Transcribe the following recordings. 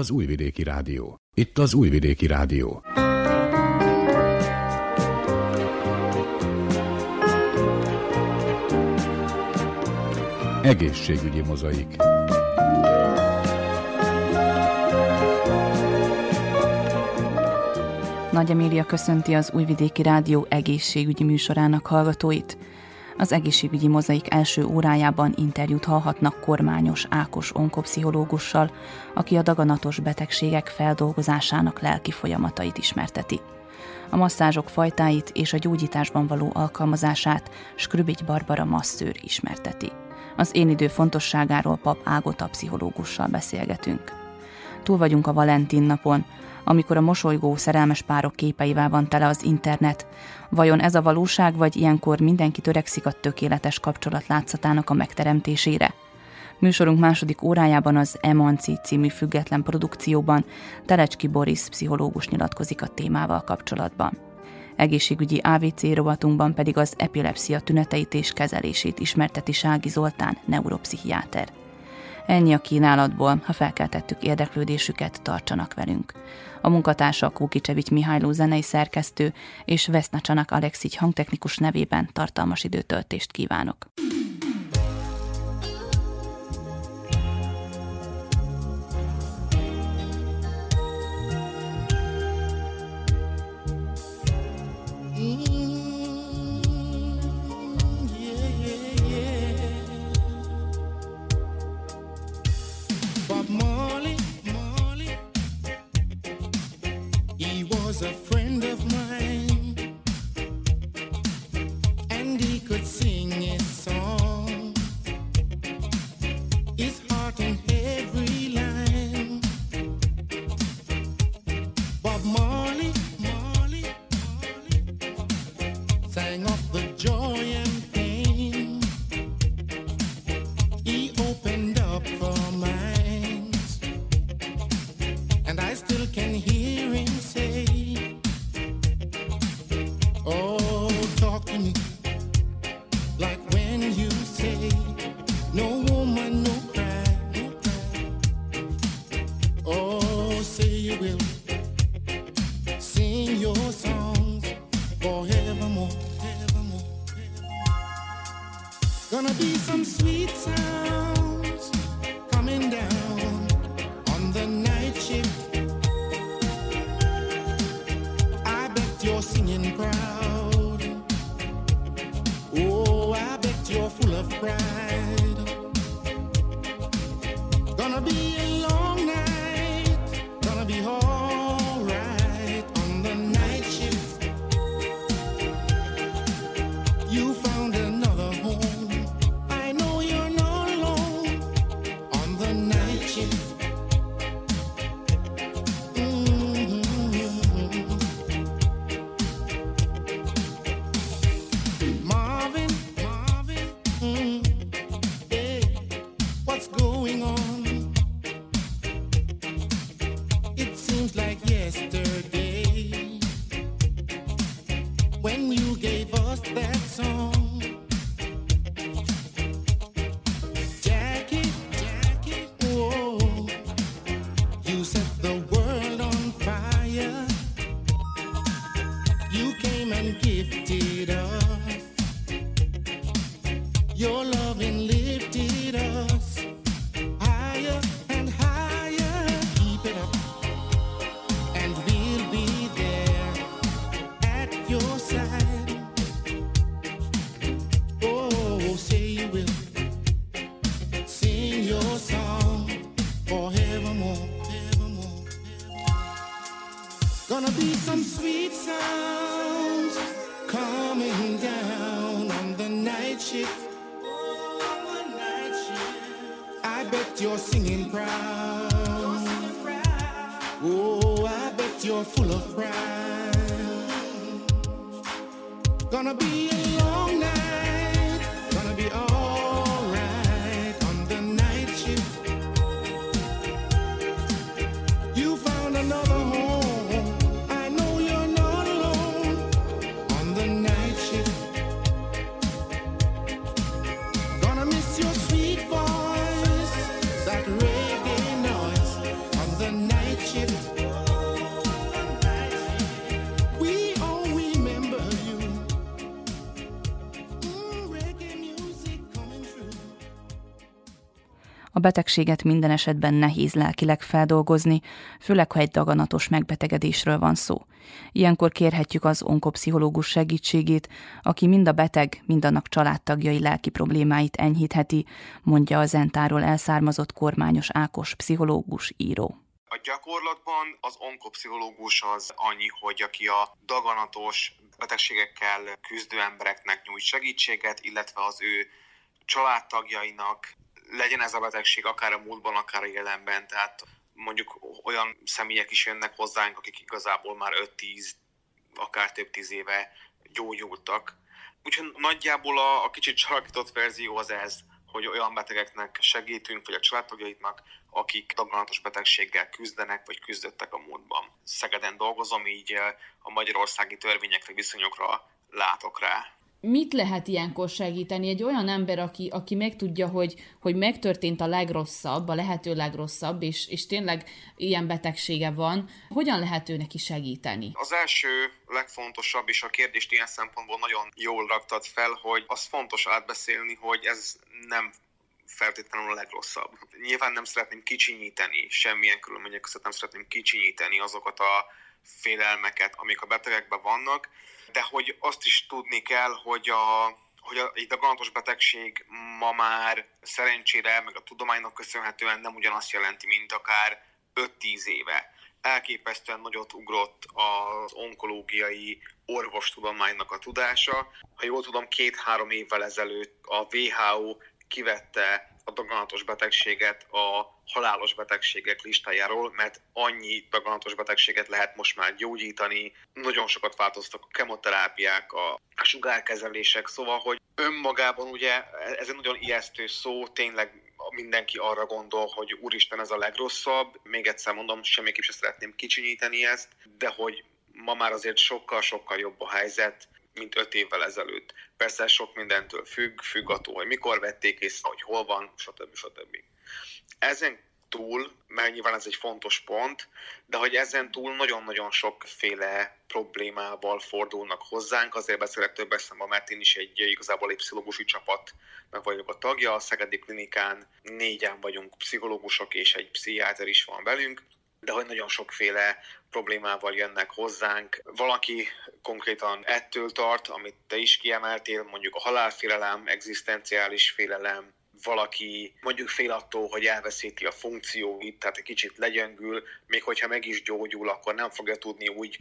Az Újvidéki Rádió. Itt az Újvidéki Rádió. Egészségügyi mozaik. Nagy Emília köszönti az Újvidéki Rádió egészségügyi műsorának hallgatóit. Az egészségügyi mozaik első órájában interjút hallhatnak kormányos Ákos onkopszichológussal, aki a daganatos betegségek feldolgozásának lelki folyamatait ismerteti. A masszázsok fajtáit és a gyógyításban való alkalmazását Skrübigy Barbara masszőr ismerteti. Az én idő fontosságáról pap Ágota pszichológussal beszélgetünk. Túl vagyunk a Valentin napon, amikor a mosolygó, szerelmes párok képeivel van tele az internet. Vajon ez a valóság, vagy ilyenkor mindenki törekszik a tökéletes kapcsolat látszatának a megteremtésére? Műsorunk második órájában az Emanci című független produkcióban Telecski Boris pszichológus nyilatkozik a témával kapcsolatban. Egészségügyi AVC rovatunkban pedig az epilepsia tüneteit és kezelését ismerteti Sági Zoltán, neuropszichiáter. Ennyi a kínálatból, ha felkeltettük érdeklődésüket, tartsanak velünk. A munkatársa Kókicsevics Mihályló zenei szerkesztő és Vesznacsanak Alexics hangtechnikus nevében tartalmas időtöltést kívánok. Betegséget minden esetben nehéz lelkileg feldolgozni, főleg ha egy daganatos megbetegedésről van szó. Ilyenkor kérhetjük az onkopszichológus segítségét, aki mind a beteg, mind annak családtagjai lelki problémáit enyhítheti, mondja a Zentáról elszármazott kormányos Ákos pszichológus író. A gyakorlatban az onkopszichológus az annyi, hogy aki a daganatos betegségekkel küzdő embereknek nyújt segítséget, illetve az ő családtagjainak legyen ez a betegség akár a múltban, akár a jelenben, tehát mondjuk olyan személyek is jönnek hozzánk, akik igazából már 5-10, akár több tíz éve gyógyultak. Úgyhogy nagyjából a, a kicsit csalakított verzió az ez, hogy olyan betegeknek segítünk, vagy a családtagjaiknak, akik daganatos betegséggel küzdenek, vagy küzdöttek a múltban. Szegeden dolgozom, így eh, a magyarországi törvényekre, viszonyokra látok rá mit lehet ilyenkor segíteni? Egy olyan ember, aki, aki megtudja, hogy, hogy megtörtént a legrosszabb, a lehető legrosszabb, és, és tényleg ilyen betegsége van, hogyan lehet ő neki segíteni? Az első, legfontosabb, és a kérdést ilyen szempontból nagyon jól raktad fel, hogy az fontos átbeszélni, hogy ez nem feltétlenül a legrosszabb. Nyilván nem szeretném kicsinyíteni, semmilyen körülmények között nem szeretném kicsinyíteni azokat a félelmeket, amik a betegekben vannak, de hogy azt is tudni kell, hogy a, hogy a, itt a ganatos betegség ma már szerencsére, meg a tudománynak köszönhetően nem ugyanazt jelenti, mint akár 5-10 éve. Elképesztően nagyot ugrott az onkológiai orvostudománynak a tudása. Ha jól tudom, két-három évvel ezelőtt a WHO kivette a daganatos betegséget a halálos betegségek listájáról, mert annyi daganatos betegséget lehet most már gyógyítani, nagyon sokat változtak a kemoterápiák, a, sugárkezelések, szóval, hogy önmagában ugye ez egy nagyon ijesztő szó, tényleg mindenki arra gondol, hogy úristen ez a legrosszabb, még egyszer mondom, semmiképp sem szeretném kicsinyíteni ezt, de hogy ma már azért sokkal-sokkal jobb a helyzet, mint öt évvel ezelőtt. Persze sok mindentől függ, függ attól, hogy mikor vették észre, hogy hol van, stb. stb. Ezen túl, mert nyilván ez egy fontos pont, de hogy ezen túl nagyon-nagyon sokféle problémával fordulnak hozzánk, azért beszélek több eszembe, mert én is egy igazából egy pszichológusi csapatnak vagyok a tagja, a Szegedi Klinikán négyen vagyunk pszichológusok, és egy pszichiáter is van velünk, de hogy nagyon sokféle problémával jönnek hozzánk. Valaki konkrétan ettől tart, amit te is kiemeltél, mondjuk a halálfélelem, egzisztenciális félelem, valaki mondjuk fél attól, hogy elveszíti a funkcióit, tehát egy kicsit legyöngül, még hogyha meg is gyógyul, akkor nem fogja tudni úgy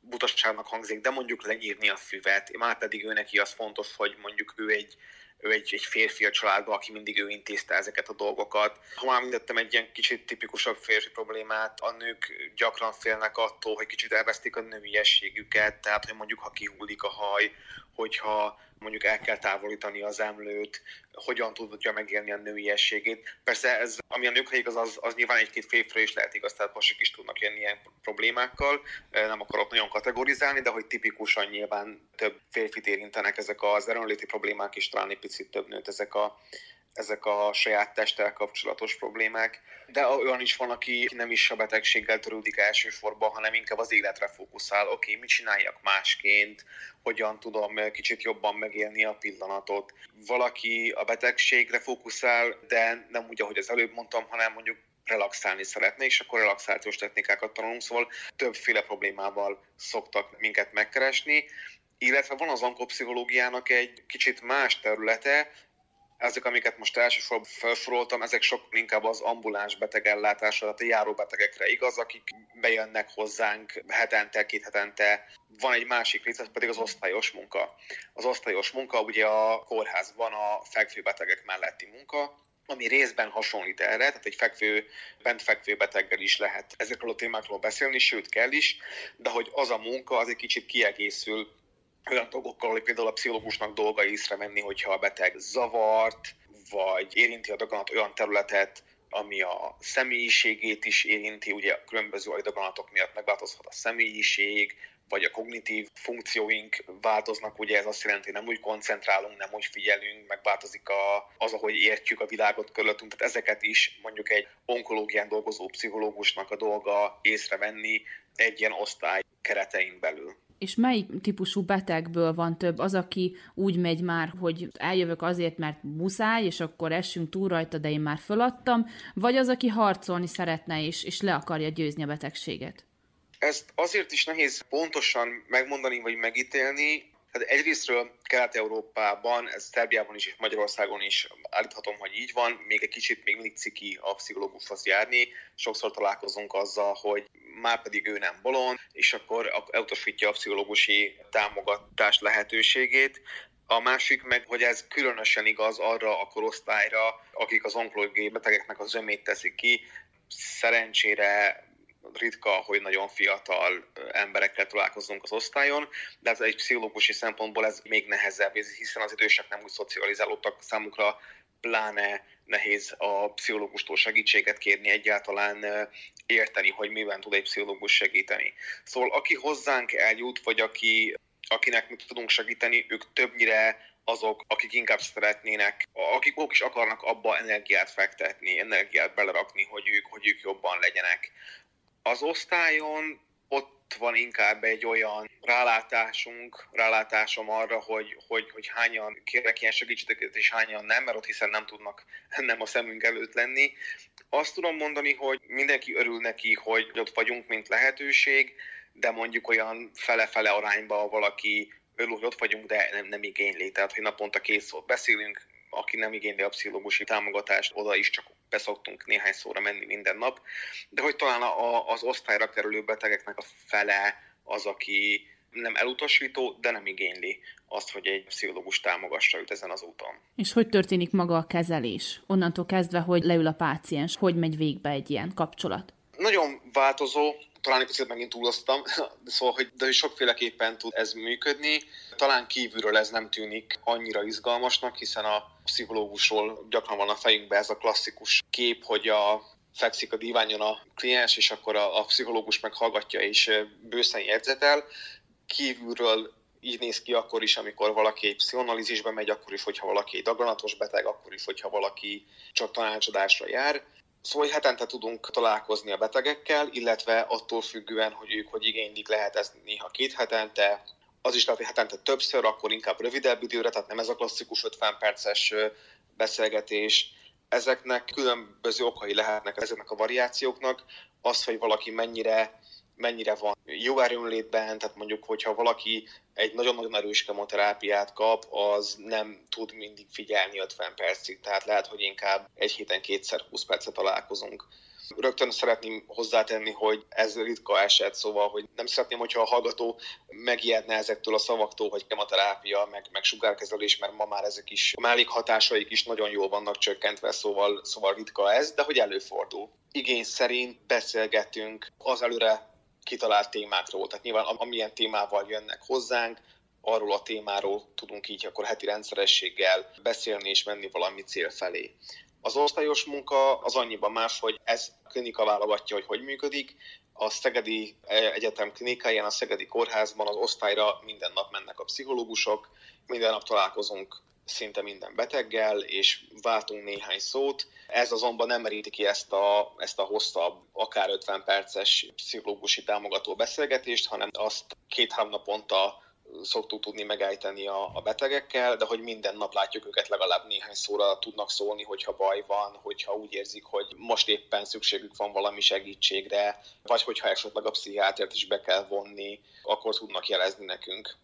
butaságnak hangzik, de mondjuk lenyírni a füvet, már pedig ő neki az fontos, hogy mondjuk ő egy ő egy, egy férfi a családban, aki mindig ő intézte ezeket a dolgokat. Ha már említettem egy ilyen kicsit tipikusabb férfi problémát, a nők gyakran félnek attól, hogy kicsit elvesztik a nőiességüket, tehát hogy mondjuk ha kihullik a haj, hogyha mondjuk el kell távolítani az emlőt, hogyan tudja megélni a nőiességét. Persze ez, ami a nőkre igaz, az, az nyilván egy-két férfre is lehet igaz, tehát pasik is tudnak jönni ilyen problémákkal, nem akarok nagyon kategorizálni, de hogy tipikusan nyilván több férfit érintenek ezek az erőnléti problémák, és talán egy picit több nőt ezek a ezek a saját testtel kapcsolatos problémák, de olyan is van, aki nem is a betegséggel törődik elsősorban, hanem inkább az életre fókuszál. Oké, okay, mit csináljak másként, hogyan tudom kicsit jobban megélni a pillanatot. Valaki a betegségre fókuszál, de nem úgy, ahogy az előbb mondtam, hanem mondjuk relaxálni szeretné, és akkor relaxációs technikákat tanulunk, szóval többféle problémával szoktak minket megkeresni, illetve van az onkopszichológiának egy kicsit más területe, ezek, amiket most elsősorban felsoroltam, ezek sok inkább az ambuláns betegellátásra, tehát a járó betegekre igaz, akik bejönnek hozzánk hetente, két hetente. Van egy másik rész, ez pedig az osztályos munka. Az osztályos munka ugye a kórházban a fekvő betegek melletti munka, ami részben hasonlít erre, tehát egy fekvő, bent fekvő beteggel is lehet ezekről a témákról beszélni, sőt kell is, de hogy az a munka az egy kicsit kiegészül olyan dolgokkal, hogy például a pszichológusnak dolga észrevenni, hogyha a beteg zavart, vagy érinti a daganat olyan területet, ami a személyiségét is érinti, ugye a különböző ajdaganatok miatt megváltozhat a személyiség, vagy a kognitív funkcióink változnak, ugye ez azt jelenti, hogy nem úgy koncentrálunk, nem úgy figyelünk, megváltozik a, az, ahogy értjük a világot körülöttünk, tehát ezeket is mondjuk egy onkológián dolgozó pszichológusnak a dolga észrevenni egy ilyen osztály keretein belül És melyik típusú betegből van több? Az, aki úgy megy már, hogy eljövök azért, mert muszáj, és akkor essünk túl rajta, de én már föladtam, vagy az, aki harcolni szeretne és, és le akarja győzni a betegséget? Ezt azért is nehéz pontosan megmondani vagy megítélni, tehát egyrésztről Kelet-Európában, ez Szerbiában is és Magyarországon is állíthatom, hogy így van, még egy kicsit még mindig ciki a pszichológushoz járni. Sokszor találkozunk azzal, hogy már pedig ő nem bolond, és akkor elutasítja a pszichológusi támogatás lehetőségét. A másik meg, hogy ez különösen igaz arra a korosztályra, akik az onkológiai betegeknek az zömét teszik ki. Szerencsére ritka, hogy nagyon fiatal emberekkel találkozunk az osztályon, de ez egy pszichológusi szempontból ez még nehezebb, hiszen az idősek nem úgy szocializálódtak számukra, pláne nehéz a pszichológustól segítséget kérni, egyáltalán érteni, hogy miben tud egy pszichológus segíteni. Szóval aki hozzánk eljut, vagy aki, akinek mi tudunk segíteni, ők többnyire azok, akik inkább szeretnének, akik ők is akarnak abba energiát fektetni, energiát belerakni, hogy ők, hogy ők jobban legyenek. Az osztályon ott van inkább egy olyan rálátásunk, rálátásom arra, hogy, hogy, hogy hányan kérnek ilyen segítséget, és hányan nem, mert ott hiszen nem tudnak nem a szemünk előtt lenni. Azt tudom mondani, hogy mindenki örül neki, hogy ott vagyunk, mint lehetőség, de mondjuk olyan fele-fele arányba valaki örül, hogy ott vagyunk, de nem, nem igényli. Tehát, hogy naponta két szót beszélünk, aki nem igényli a pszichológusi támogatást, oda is csak beszoktunk néhány szóra menni minden nap, de hogy talán a, az osztályra kerülő betegeknek a fele az, aki nem elutasító, de nem igényli azt, hogy egy pszichológus támogassa őt ezen az úton. És hogy történik maga a kezelés? Onnantól kezdve, hogy leül a páciens, hogy megy végbe egy ilyen kapcsolat? Nagyon változó, talán egy picit megint túloztam, szóval, hogy de sokféleképpen tud ez működni. Talán kívülről ez nem tűnik annyira izgalmasnak, hiszen a pszichológusról gyakran van a fejünkben ez a klasszikus kép, hogy a fekszik a diványon a kliens, és akkor a, a pszichológus meghallgatja és bőszen jegyzetel. Kívülről így néz ki akkor is, amikor valaki egy pszichonalízisbe megy, akkor is, hogyha valaki egy daganatos beteg, akkor is, hogyha valaki csak tanácsadásra jár. Szóval hetente tudunk találkozni a betegekkel, illetve attól függően, hogy ők hogy igénylik, lehet ez néha két hetente, az is lehet, hogy hetente többször, akkor inkább rövidebb időre, tehát nem ez a klasszikus 50 perces beszélgetés. Ezeknek különböző okai lehetnek ezeknek a variációknak. Az, hogy valaki mennyire mennyire van jó erőnlétben, tehát mondjuk, hogyha valaki egy nagyon-nagyon erős kemoterápiát kap, az nem tud mindig figyelni 50 percig, tehát lehet, hogy inkább egy héten kétszer 20 percet találkozunk. Rögtön szeretném hozzátenni, hogy ez ritka eset, szóval, hogy nem szeretném, hogyha a hallgató megijedne ezektől a szavaktól, hogy kemoterápia, meg, meg sugárkezelés, mert ma már ezek is, a mellékhatásaik is nagyon jól vannak csökkentve, szóval, szóval ritka ez, de hogy előfordul. Igény szerint beszélgetünk az előre kitalált témákról. Tehát nyilván amilyen témával jönnek hozzánk, arról a témáról tudunk így akkor heti rendszerességgel beszélni és menni valami cél felé. Az osztályos munka az annyiban más, hogy ez klinika válogatja, hogy hogy működik. A Szegedi Egyetem klinikáján, a Szegedi Kórházban az osztályra minden nap mennek a pszichológusok, minden nap találkozunk szinte minden beteggel, és váltunk néhány szót. Ez azonban nem meríti ki ezt a, ezt a hosszabb, akár 50 perces pszichológusi támogató beszélgetést, hanem azt két-három naponta szoktuk tudni megállítani a, a betegekkel, de hogy minden nap látjuk őket legalább néhány szóra tudnak szólni, hogyha baj van, hogyha úgy érzik, hogy most éppen szükségük van valami segítségre, vagy hogyha esetleg a pszichiátert is be kell vonni, akkor tudnak jelezni nekünk.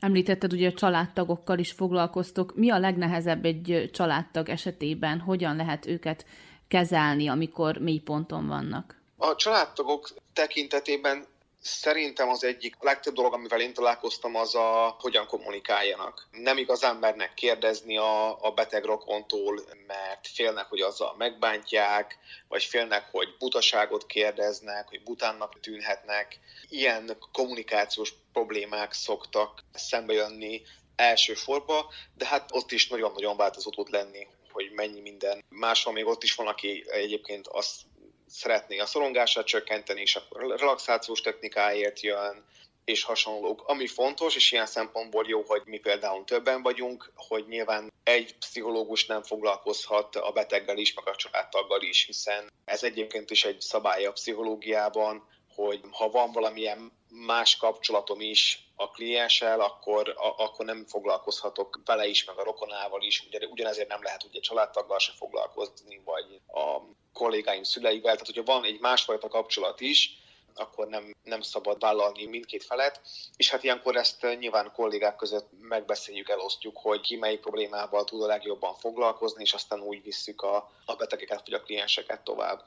Említetted, ugye a családtagokkal is foglalkoztok. Mi a legnehezebb egy családtag esetében? Hogyan lehet őket kezelni, amikor mély ponton vannak? A családtagok tekintetében Szerintem az egyik legtöbb dolog, amivel én találkoztam, az a hogyan kommunikáljanak. Nem igazán mernek kérdezni a, a beteg rokontól, mert félnek, hogy azzal megbántják, vagy félnek, hogy butaságot kérdeznek, hogy butánnak tűnhetnek. Ilyen kommunikációs problémák szoktak szembe jönni elsősorban, de hát ott is nagyon-nagyon változó tud lenni, hogy mennyi minden. Máshol még ott is van, aki egyébként azt szeretné a szorongását csökkenteni, és akkor relaxációs technikáért jön, és hasonlók. Ami fontos, és ilyen szempontból jó, hogy mi például többen vagyunk, hogy nyilván egy pszichológus nem foglalkozhat a beteggel is, meg a családtaggal is, hiszen ez egyébként is egy szabály a pszichológiában, hogy ha van valamilyen más kapcsolatom is a klienssel, akkor, a, akkor nem foglalkozhatok vele is, meg a rokonával is, ugye, ugyanezért nem lehet ugye családtaggal se foglalkozni, vagy a kollégáim szüleivel, tehát hogyha van egy másfajta kapcsolat is, akkor nem, nem szabad vállalni mindkét felet, és hát ilyenkor ezt nyilván kollégák között megbeszéljük, elosztjuk, hogy ki melyik problémával tud a legjobban foglalkozni, és aztán úgy visszük a, a betegeket vagy a klienseket tovább.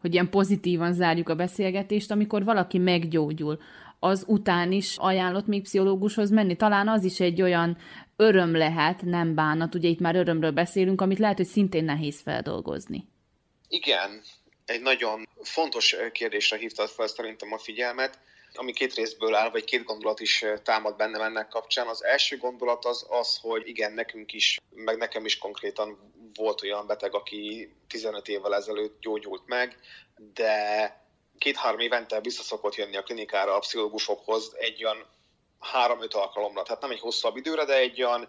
Hogy ilyen pozitívan zárjuk a beszélgetést, amikor valaki meggyógyul, az után is ajánlott még pszichológushoz menni. Talán az is egy olyan öröm lehet, nem bánat, ugye itt már örömről beszélünk, amit lehet, hogy szintén nehéz feldolgozni. Igen, egy nagyon fontos kérdésre hívtad fel szerintem a figyelmet, ami két részből áll, vagy két gondolat is támad bennem ennek kapcsán. Az első gondolat az az, hogy igen, nekünk is, meg nekem is konkrétan volt olyan beteg, aki 15 évvel ezelőtt gyógyult meg, de két-három évente vissza jönni a klinikára a pszichológusokhoz egy olyan három-öt alkalomra, tehát nem egy hosszabb időre, de egy olyan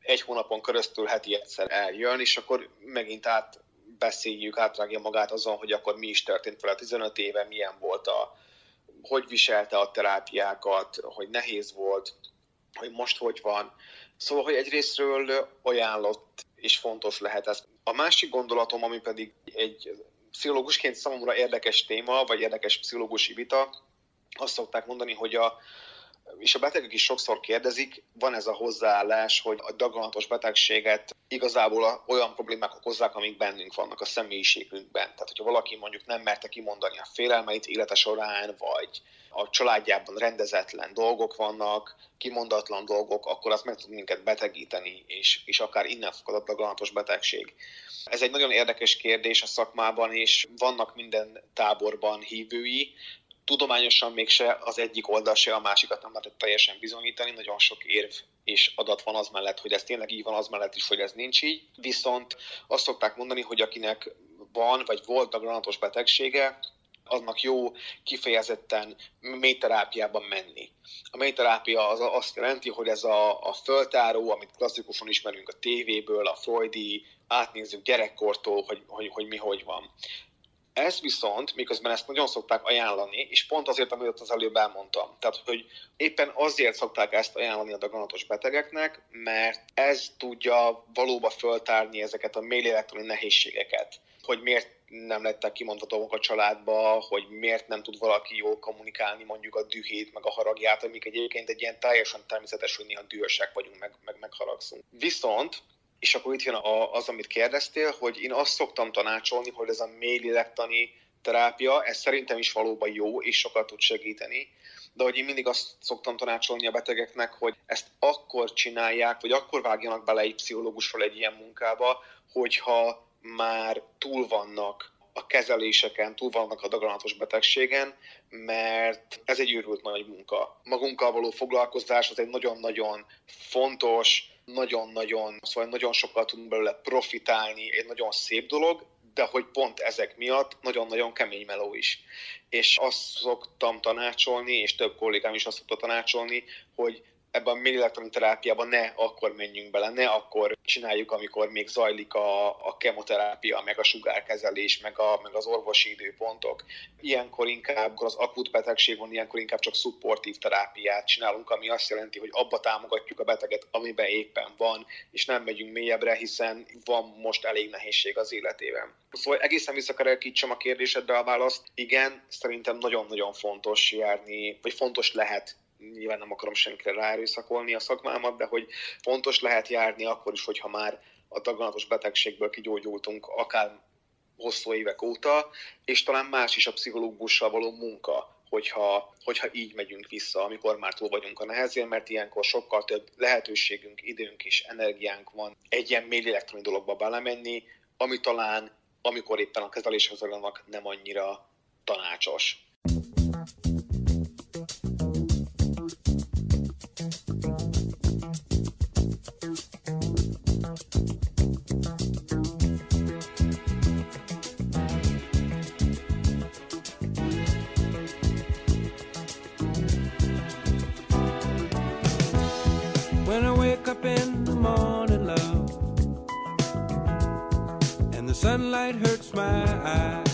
egy hónapon keresztül heti egyszer eljön, és akkor megint át beszéljük, átrágja magát azon, hogy akkor mi is történt vele 15 éve, milyen volt a, hogy viselte a terápiákat, hogy nehéz volt, hogy most hogy van. Szóval, hogy egyrésztről ajánlott és fontos lehet ez. A másik gondolatom, ami pedig egy pszichológusként számomra érdekes téma, vagy érdekes pszichológusi vita, azt szokták mondani, hogy a, és a betegek is sokszor kérdezik, van ez a hozzáállás, hogy a daganatos betegséget igazából olyan problémák okozzák, amik bennünk vannak a személyiségünkben. Tehát, hogyha valaki mondjuk nem merte kimondani a félelmeit élete során, vagy a családjában rendezetlen dolgok vannak, kimondatlan dolgok, akkor az meg tud minket betegíteni, és, és akár innen fakad a daganatos betegség. Ez egy nagyon érdekes kérdés a szakmában, és vannak minden táborban hívői, tudományosan mégse az egyik oldal se a másikat nem lehet teljesen bizonyítani, nagyon sok érv és adat van az mellett, hogy ez tényleg így van, az mellett is, hogy ez nincs így. Viszont azt szokták mondani, hogy akinek van vagy volt a granatos betegsége, annak jó kifejezetten mélyterápiában menni. A mélyterápia az azt jelenti, hogy ez a, a föltáró, amit klasszikusan ismerünk a tévéből, a freudi, átnézzük gyerekkortól, hogy, hogy, hogy mi hogy van. Ez viszont, miközben ezt nagyon szokták ajánlani, és pont azért, amit az előbb elmondtam. Tehát, hogy éppen azért szokták ezt ajánlani a daganatos betegeknek, mert ez tudja valóban föltárni ezeket a mélélektoni nehézségeket. Hogy miért nem lettek kimondhatóak a családba, hogy miért nem tud valaki jól kommunikálni mondjuk a dühét, meg a haragját, amik egyébként egy ilyen teljesen természetes, hogy néha dühösek vagyunk, meg, meg megharagszunk. Viszont és akkor itt jön az, amit kérdeztél, hogy én azt szoktam tanácsolni, hogy ez a mély lélektani terápia, ez szerintem is valóban jó, és sokat tud segíteni, de hogy én mindig azt szoktam tanácsolni a betegeknek, hogy ezt akkor csinálják, vagy akkor vágjanak bele egy pszichológusról egy ilyen munkába, hogyha már túl vannak a kezeléseken, túl vannak a daganatos betegségen, mert ez egy őrült nagy munka. Magunkkal való foglalkozás az egy nagyon-nagyon fontos, nagyon-nagyon, szóval nagyon sokkal tudunk belőle profitálni, egy nagyon szép dolog, de hogy pont ezek miatt nagyon-nagyon kemény meló is. És azt szoktam tanácsolni, és több kollégám is azt szokta tanácsolni, hogy ebben a minilektron terápiában ne akkor menjünk bele, ne akkor csináljuk, amikor még zajlik a, a kemoterápia, meg a sugárkezelés, meg, a, meg az orvosi időpontok. Ilyenkor inkább az akut betegség van, ilyenkor inkább csak szupportív terápiát csinálunk, ami azt jelenti, hogy abba támogatjuk a beteget, amiben éppen van, és nem megyünk mélyebbre, hiszen van most elég nehézség az életében. Szóval egészen visszakerekítsem a kérdésedbe a választ. Igen, szerintem nagyon-nagyon fontos járni, vagy fontos lehet nyilván nem akarom senkire ráerőszakolni a szakmámat, de hogy fontos lehet járni akkor is, hogyha már a daganatos betegségből kigyógyultunk, akár hosszú évek óta, és talán más is a pszichológussal való munka, hogyha, hogyha így megyünk vissza, amikor már túl vagyunk a nehezén, mert ilyenkor sokkal több lehetőségünk, időnk és energiánk van egy ilyen mély elektroni dologba belemenni, ami talán, amikor éppen a kezeléshez nem annyira tanácsos. My eyes.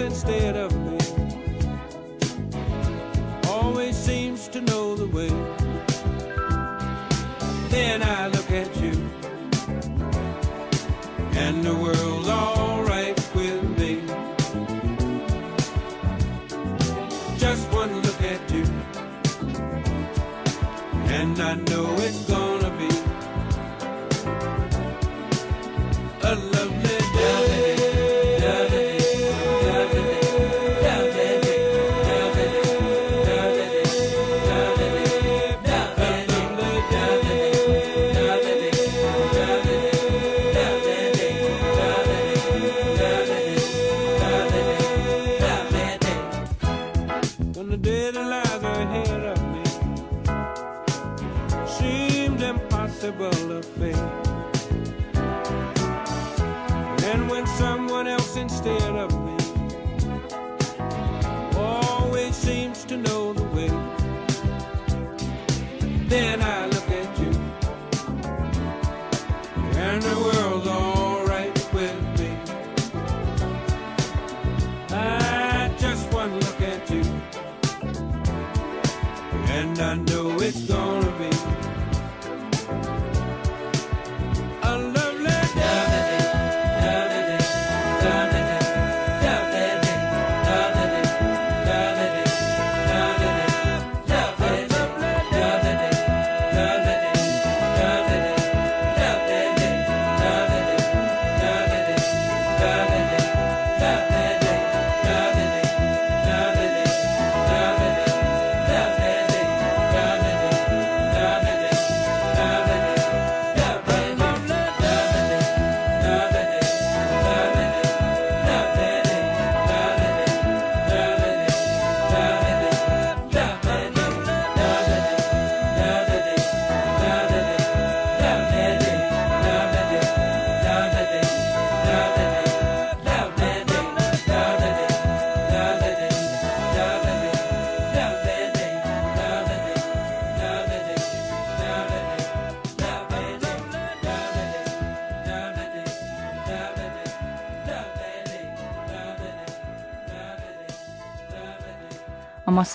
Instead of me always seems to know the way. Then I look at you, and the world's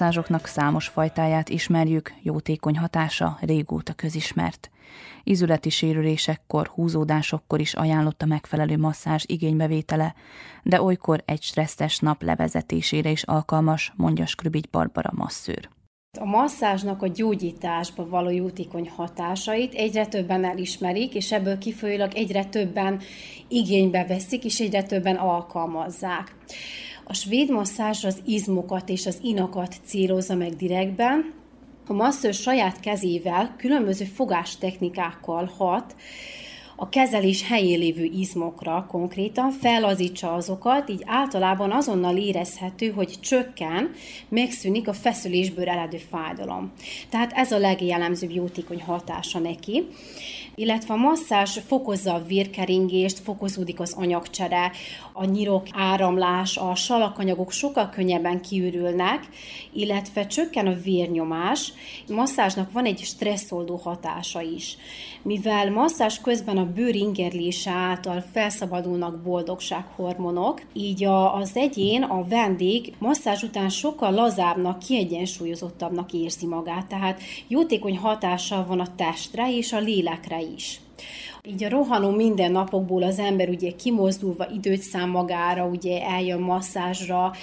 masszázsoknak számos fajtáját ismerjük, jótékony hatása régóta közismert. Izületi sérülésekkor, húzódásokkor is ajánlott a megfelelő masszázs igénybevétele, de olykor egy stresszes nap levezetésére is alkalmas, mondja Skrübigy Barbara masszőr. A masszázsnak a gyógyításba való jótékony hatásait egyre többen elismerik, és ebből kifolyólag egyre többen igénybe veszik, és egyre többen alkalmazzák. A svéd masszázs az izmokat és az inakat célozza meg direktben. A masszőr saját kezével különböző fogástechnikákkal hat, a kezelés helyén lévő izmokra konkrétan fellazítsa azokat, így általában azonnal érezhető, hogy csökken, megszűnik a feszülésből eredő fájdalom. Tehát ez a legjellemzőbb jótékony hatása neki illetve a masszázs fokozza a vérkeringést, fokozódik az anyagcsere, a nyirok áramlás, a salakanyagok sokkal könnyebben kiürülnek, illetve csökken a vérnyomás. A masszázsnak van egy stresszoldó hatása is. Mivel masszázs közben a bőr ingerlése által felszabadulnak boldogsághormonok, így a, az egyén, a vendég masszázs után sokkal lazábbnak, kiegyensúlyozottabbnak érzi magát, tehát jótékony hatással van a testre és a lélekre is. Így a rohanó mindennapokból az ember ugye kimozdulva időt szám magára, ugye eljön masszázsra,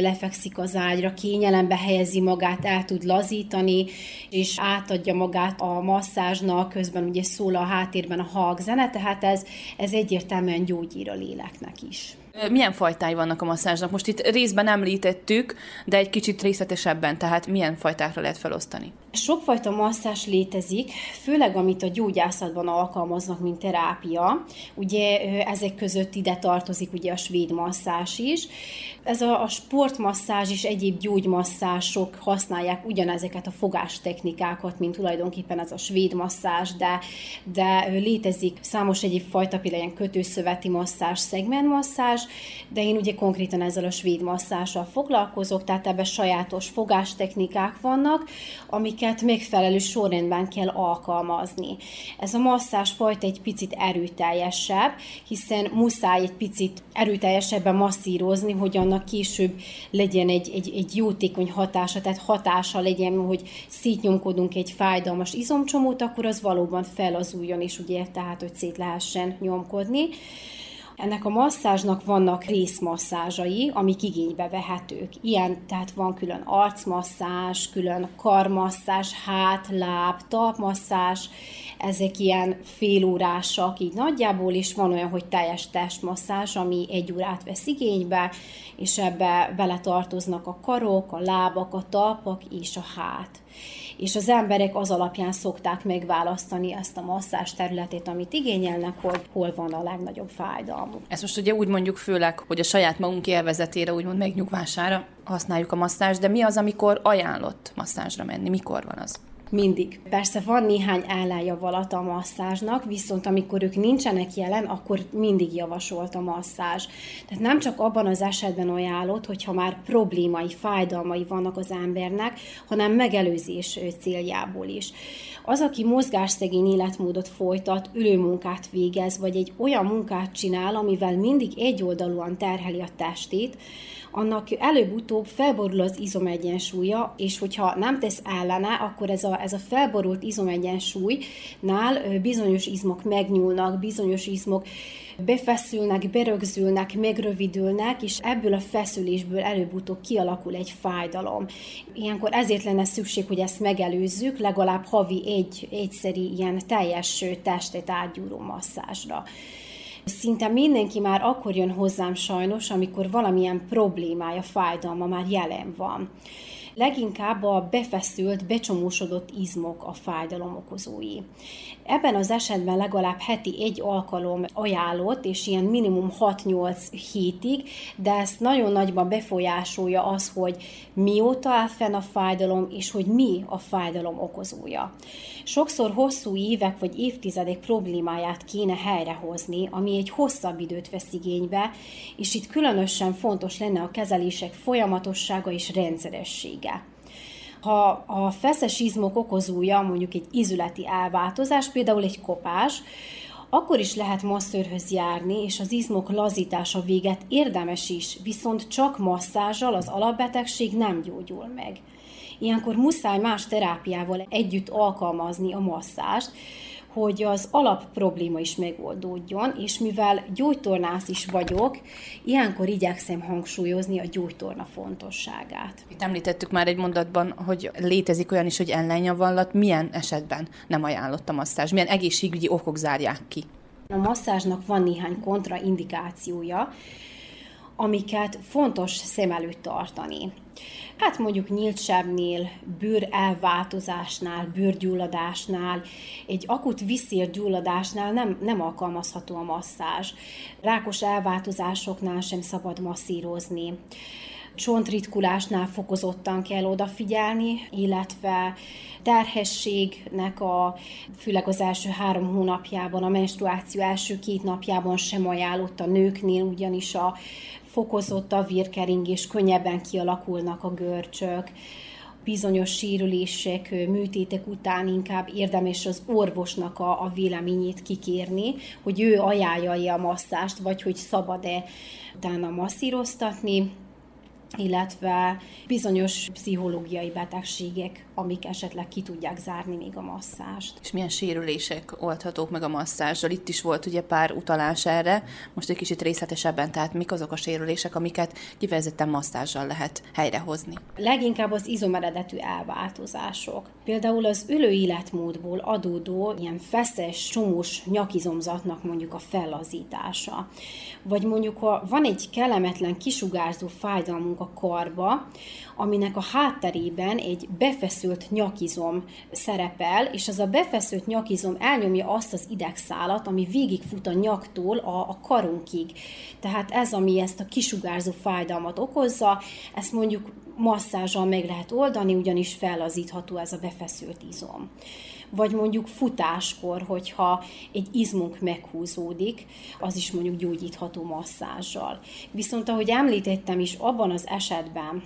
lefekszik az ágyra, kényelembe helyezi magát, el tud lazítani, és átadja magát a masszázsnak, közben ugye szól a háttérben a hangzene, tehát ez, ez egyértelműen gyógyír a léleknek is. Milyen fajtái vannak a masszázsnak? Most itt részben említettük, de egy kicsit részletesebben, tehát milyen fajtákra lehet felosztani? Sokfajta masszás létezik, főleg amit a gyógyászatban alkalmaznak, mint terápia. Ugye ezek között ide tartozik ugye a svéd masszás is. Ez a, a sportmasszázs és egyéb gyógymasszások használják ugyanezeket a fogástechnikákat, mint tulajdonképpen ez a svéd masszázs, de, de létezik számos egyéb fajta, például ilyen kötőszöveti masszázs, szegmentmasszázs, de én ugye konkrétan ezzel a svéd masszással foglalkozok, tehát ebben sajátos fogástechnikák vannak, amiket megfelelő sorrendben kell alkalmazni. Ez a masszás fajta egy picit erőteljesebb, hiszen muszáj egy picit erőteljesebben masszírozni, hogy annak később legyen egy, egy, egy jótékony hatása, tehát hatása legyen, hogy szétnyomkodunk egy fájdalmas izomcsomót, akkor az valóban felazuljon, és ugye tehát, hogy szét lehessen nyomkodni. Ennek a masszázsnak vannak részmasszázsai, amik igénybe vehetők. Ilyen, tehát van külön arcmasszázs, külön karmasszázs, hát, láb, talpmasszázs, ezek ilyen félórásak így nagyjából, és van olyan, hogy teljes testmasszázs, ami egy órát vesz igénybe, és ebbe beletartoznak a karok, a lábak, a talpak és a hát és az emberek az alapján szokták megválasztani ezt a masszás területét, amit igényelnek, hogy hol van a legnagyobb fájdalmuk. Ezt most ugye úgy mondjuk főleg, hogy a saját magunk élvezetére, úgymond megnyugvására használjuk a masszázs, de mi az, amikor ajánlott masszázsra menni? Mikor van az? Mindig. Persze van néhány ellenjavalat a masszázsnak, viszont amikor ők nincsenek jelen, akkor mindig javasolt a masszázs. Tehát nem csak abban az esetben ajánlott, hogyha már problémai, fájdalmai vannak az embernek, hanem megelőzés céljából is. Az, aki mozgásszegény életmódot folytat, ülőmunkát végez, vagy egy olyan munkát csinál, amivel mindig egyoldalúan terheli a testét, annak előbb-utóbb felborul az izomegyensúlya, és hogyha nem tesz ellene, akkor ez a, ez a felborult izomegyensúlynál bizonyos izmok megnyúlnak, bizonyos izmok befeszülnek, berögzülnek, megrövidülnek, és ebből a feszülésből előbb-utóbb kialakul egy fájdalom. Ilyenkor ezért lenne szükség, hogy ezt megelőzzük, legalább havi egy egyszeri ilyen teljes testet átgyúró masszázsra. Szinte mindenki már akkor jön hozzám sajnos, amikor valamilyen problémája, fájdalma már jelen van. Leginkább a befeszült, becsomósodott izmok a fájdalom okozói. Ebben az esetben legalább heti egy alkalom ajánlott, és ilyen minimum 6-8 hétig, de ezt nagyon nagyban befolyásolja az, hogy mióta áll fenn a fájdalom, és hogy mi a fájdalom okozója. Sokszor hosszú évek vagy évtizedek problémáját kéne helyrehozni, ami egy hosszabb időt vesz igénybe, és itt különösen fontos lenne a kezelések folyamatossága és rendszeressége ha a feszes izmok okozója mondjuk egy izületi elváltozás, például egy kopás, akkor is lehet masszörhöz járni, és az izmok lazítása véget érdemes is, viszont csak masszázsal az alapbetegség nem gyógyul meg. Ilyenkor muszáj más terápiával együtt alkalmazni a masszást, hogy az alap probléma is megoldódjon, és mivel gyógytornász is vagyok, ilyenkor igyekszem hangsúlyozni a gyógytorna fontosságát. Itt említettük már egy mondatban, hogy létezik olyan is, hogy ellenjavallat, milyen esetben nem ajánlott a masszázs, milyen egészségügyi okok zárják ki? A masszázsnak van néhány kontraindikációja, amiket fontos szem előtt tartani. Hát mondjuk nyílt sebnél, bőr elváltozásnál, bőrgyulladásnál, egy akut viszérgyulladásnál nem, nem alkalmazható a masszázs. Rákos elváltozásoknál sem szabad masszírozni csontritkulásnál fokozottan kell odafigyelni, illetve terhességnek a, főleg az első három hónapjában, a menstruáció első két napjában sem ajánlott a nőknél, ugyanis a fokozott a vérkeringés, könnyebben kialakulnak a görcsök, bizonyos sérülések, műtétek után inkább érdemes az orvosnak a, a véleményét kikérni, hogy ő ajánlja a masszást, vagy hogy szabad-e utána masszíroztatni. illetve bizonyos pszichológiai betegségek, amik esetleg ki tudják zárni még a masszást. És milyen sérülések oldhatók meg a masszással? Itt is volt ugye pár utalás erre, most egy kicsit részletesebben, tehát mik azok a sérülések, amiket kifejezetten masszázsal lehet helyrehozni? Leginkább az izomeredetű elváltozások. Például az ülő életmódból adódó ilyen feszes, csomós nyakizomzatnak mondjuk a fellazítása. Vagy mondjuk, ha van egy kellemetlen kisugárzó fájdalmunk a karba, aminek a hátterében egy befeszült nyakizom szerepel, és az a befeszült nyakizom elnyomja azt az idegszálat, ami végigfut a nyaktól a, a karunkig. Tehát ez, ami ezt a kisugárzó fájdalmat okozza, ezt mondjuk masszázsal meg lehet oldani, ugyanis fellazítható ez a befeszült izom vagy mondjuk futáskor, hogyha egy izmunk meghúzódik, az is mondjuk gyógyítható masszázsal. Viszont ahogy említettem is, abban az esetben,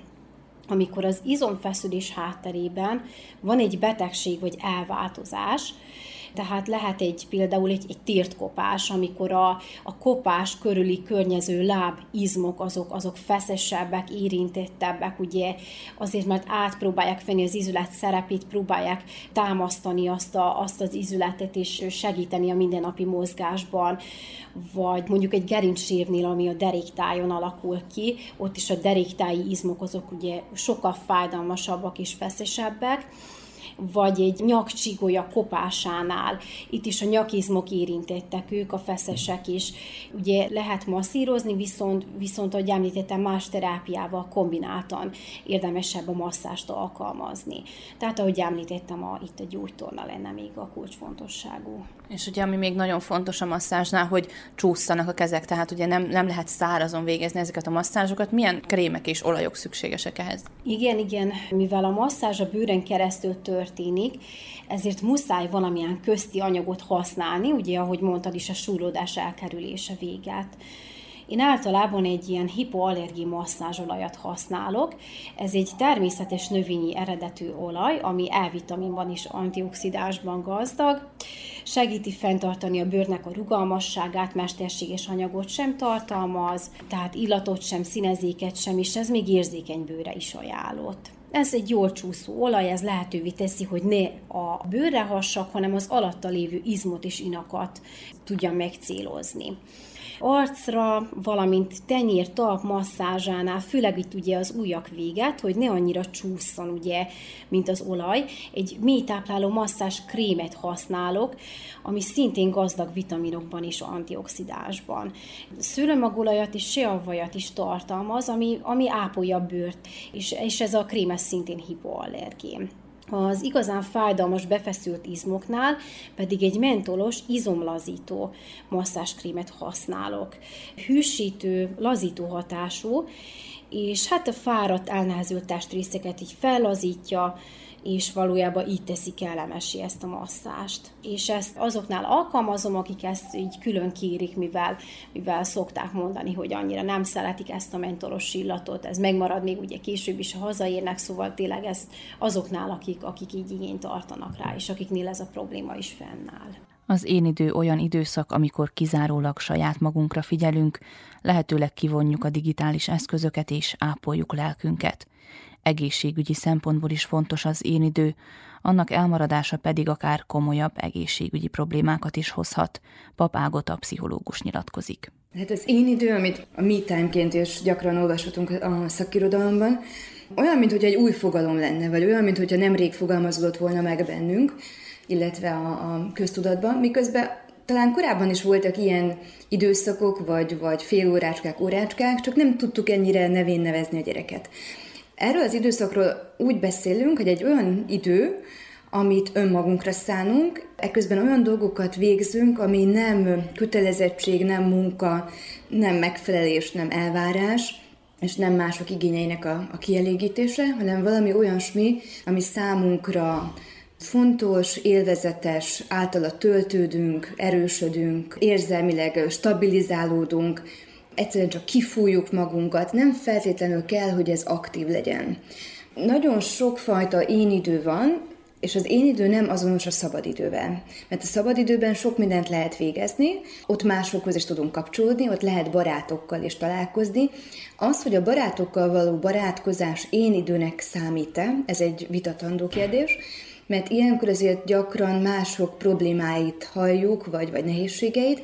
amikor az izomfeszülés hátterében van egy betegség vagy elváltozás, tehát lehet egy például egy, egy tért kopás, amikor a, a kopás körüli környező láb izmok azok, azok feszesebbek, érintettebbek, ugye? Azért, mert átpróbálják venni az izület szerepét, próbálják támasztani azt, a, azt az izületet és segíteni a mindennapi mozgásban, vagy mondjuk egy gerincsérvnél, ami a deréktájon alakul ki, ott is a deréktáji izmok azok ugye sokkal fájdalmasabbak és feszesebbek, vagy egy nyakcsigolya kopásánál, itt is a nyakizmok érintettek, ők a feszesek is. Ugye lehet masszírozni, viszont, viszont ahogy említettem, más terápiával kombináltan érdemesebb a masszást alkalmazni. Tehát ahogy említettem, a, itt a gyógytorna lenne még a kulcsfontosságú. És ugye ami még nagyon fontos a masszázsnál, hogy csúszanak a kezek, tehát ugye nem, nem lehet szárazon végezni ezeket a masszázsokat. Milyen krémek és olajok szükségesek ehhez? Igen, igen, mivel a masszázs a bőrön keresztül történik, ezért muszáj valamilyen közti anyagot használni, ugye ahogy mondtad is, a súrlódás elkerülése véget. Én általában egy ilyen hipoallergi masszázsolajat használok. Ez egy természetes növényi eredetű olaj, ami E-vitaminban és antioxidásban gazdag. Segíti fenntartani a bőrnek a rugalmasságát, mesterséges anyagot sem tartalmaz, tehát illatot sem, színezéket sem, és ez még érzékeny bőre is ajánlott. Ez egy jól csúszó olaj, ez lehetővé teszi, hogy ne a bőrre hassak, hanem az alatta lévő izmot és inakat tudja megcélozni arcra, valamint tenyér, talp masszázsánál, főleg itt ugye az ujjak véget, hogy ne annyira csúszson, ugye, mint az olaj. Egy mély tápláló masszázs krémet használok, ami szintén gazdag vitaminokban és antioxidásban. Szőlőmagolajat és seavajat is tartalmaz, ami, ami ápolja a bőrt, és, és ez a krémes szintén hipoallergén. Az igazán fájdalmas befeszült izmoknál pedig egy mentolos izomlazító masszázskrémet használok. Hűsítő, lazító hatású, és hát a fáradt, elnehezült testrészeket így fellazítja, és valójában így teszik kellemesi ezt a masszást. És ezt azoknál alkalmazom, akik ezt így külön kérik, mivel, mivel szokták mondani, hogy annyira nem szeretik ezt a mentolos illatot, ez megmarad még ugye később is, ha hazaérnek, szóval tényleg ezt azoknál, akik, akik így igényt tartanak rá, és akiknél ez a probléma is fennáll. Az én idő olyan időszak, amikor kizárólag saját magunkra figyelünk, lehetőleg kivonjuk a digitális eszközöket és ápoljuk lelkünket – egészségügyi szempontból is fontos az én idő, annak elmaradása pedig akár komolyabb egészségügyi problémákat is hozhat. Pap Ágota pszichológus nyilatkozik. Hát az én idő, amit a me time-ként is gyakran olvashatunk a szakirodalomban, olyan, mint hogy egy új fogalom lenne, vagy olyan, mint hogyha nemrég fogalmazódott volna meg bennünk, illetve a, a köztudatban, miközben talán korábban is voltak ilyen időszakok, vagy, vagy félórácskák, órácskák, csak nem tudtuk ennyire nevén nevezni a gyereket. Erről az időszakról úgy beszélünk, hogy egy olyan idő, amit önmagunkra szánunk, ekközben olyan dolgokat végzünk, ami nem kötelezettség, nem munka, nem megfelelés, nem elvárás, és nem mások igényeinek a, a kielégítése, hanem valami olyasmi, ami számunkra fontos, élvezetes, általa töltődünk, erősödünk, érzelmileg stabilizálódunk, egyszerűen csak kifújjuk magunkat, nem feltétlenül kell, hogy ez aktív legyen. Nagyon sokfajta én idő van, és az én idő nem azonos a szabadidővel. Mert a szabadidőben sok mindent lehet végezni, ott másokhoz is tudunk kapcsolódni, ott lehet barátokkal is találkozni. Az, hogy a barátokkal való barátkozás én időnek számít-e, ez egy vitatandó kérdés, mert ilyenkor azért gyakran mások problémáit halljuk, vagy, vagy nehézségeit,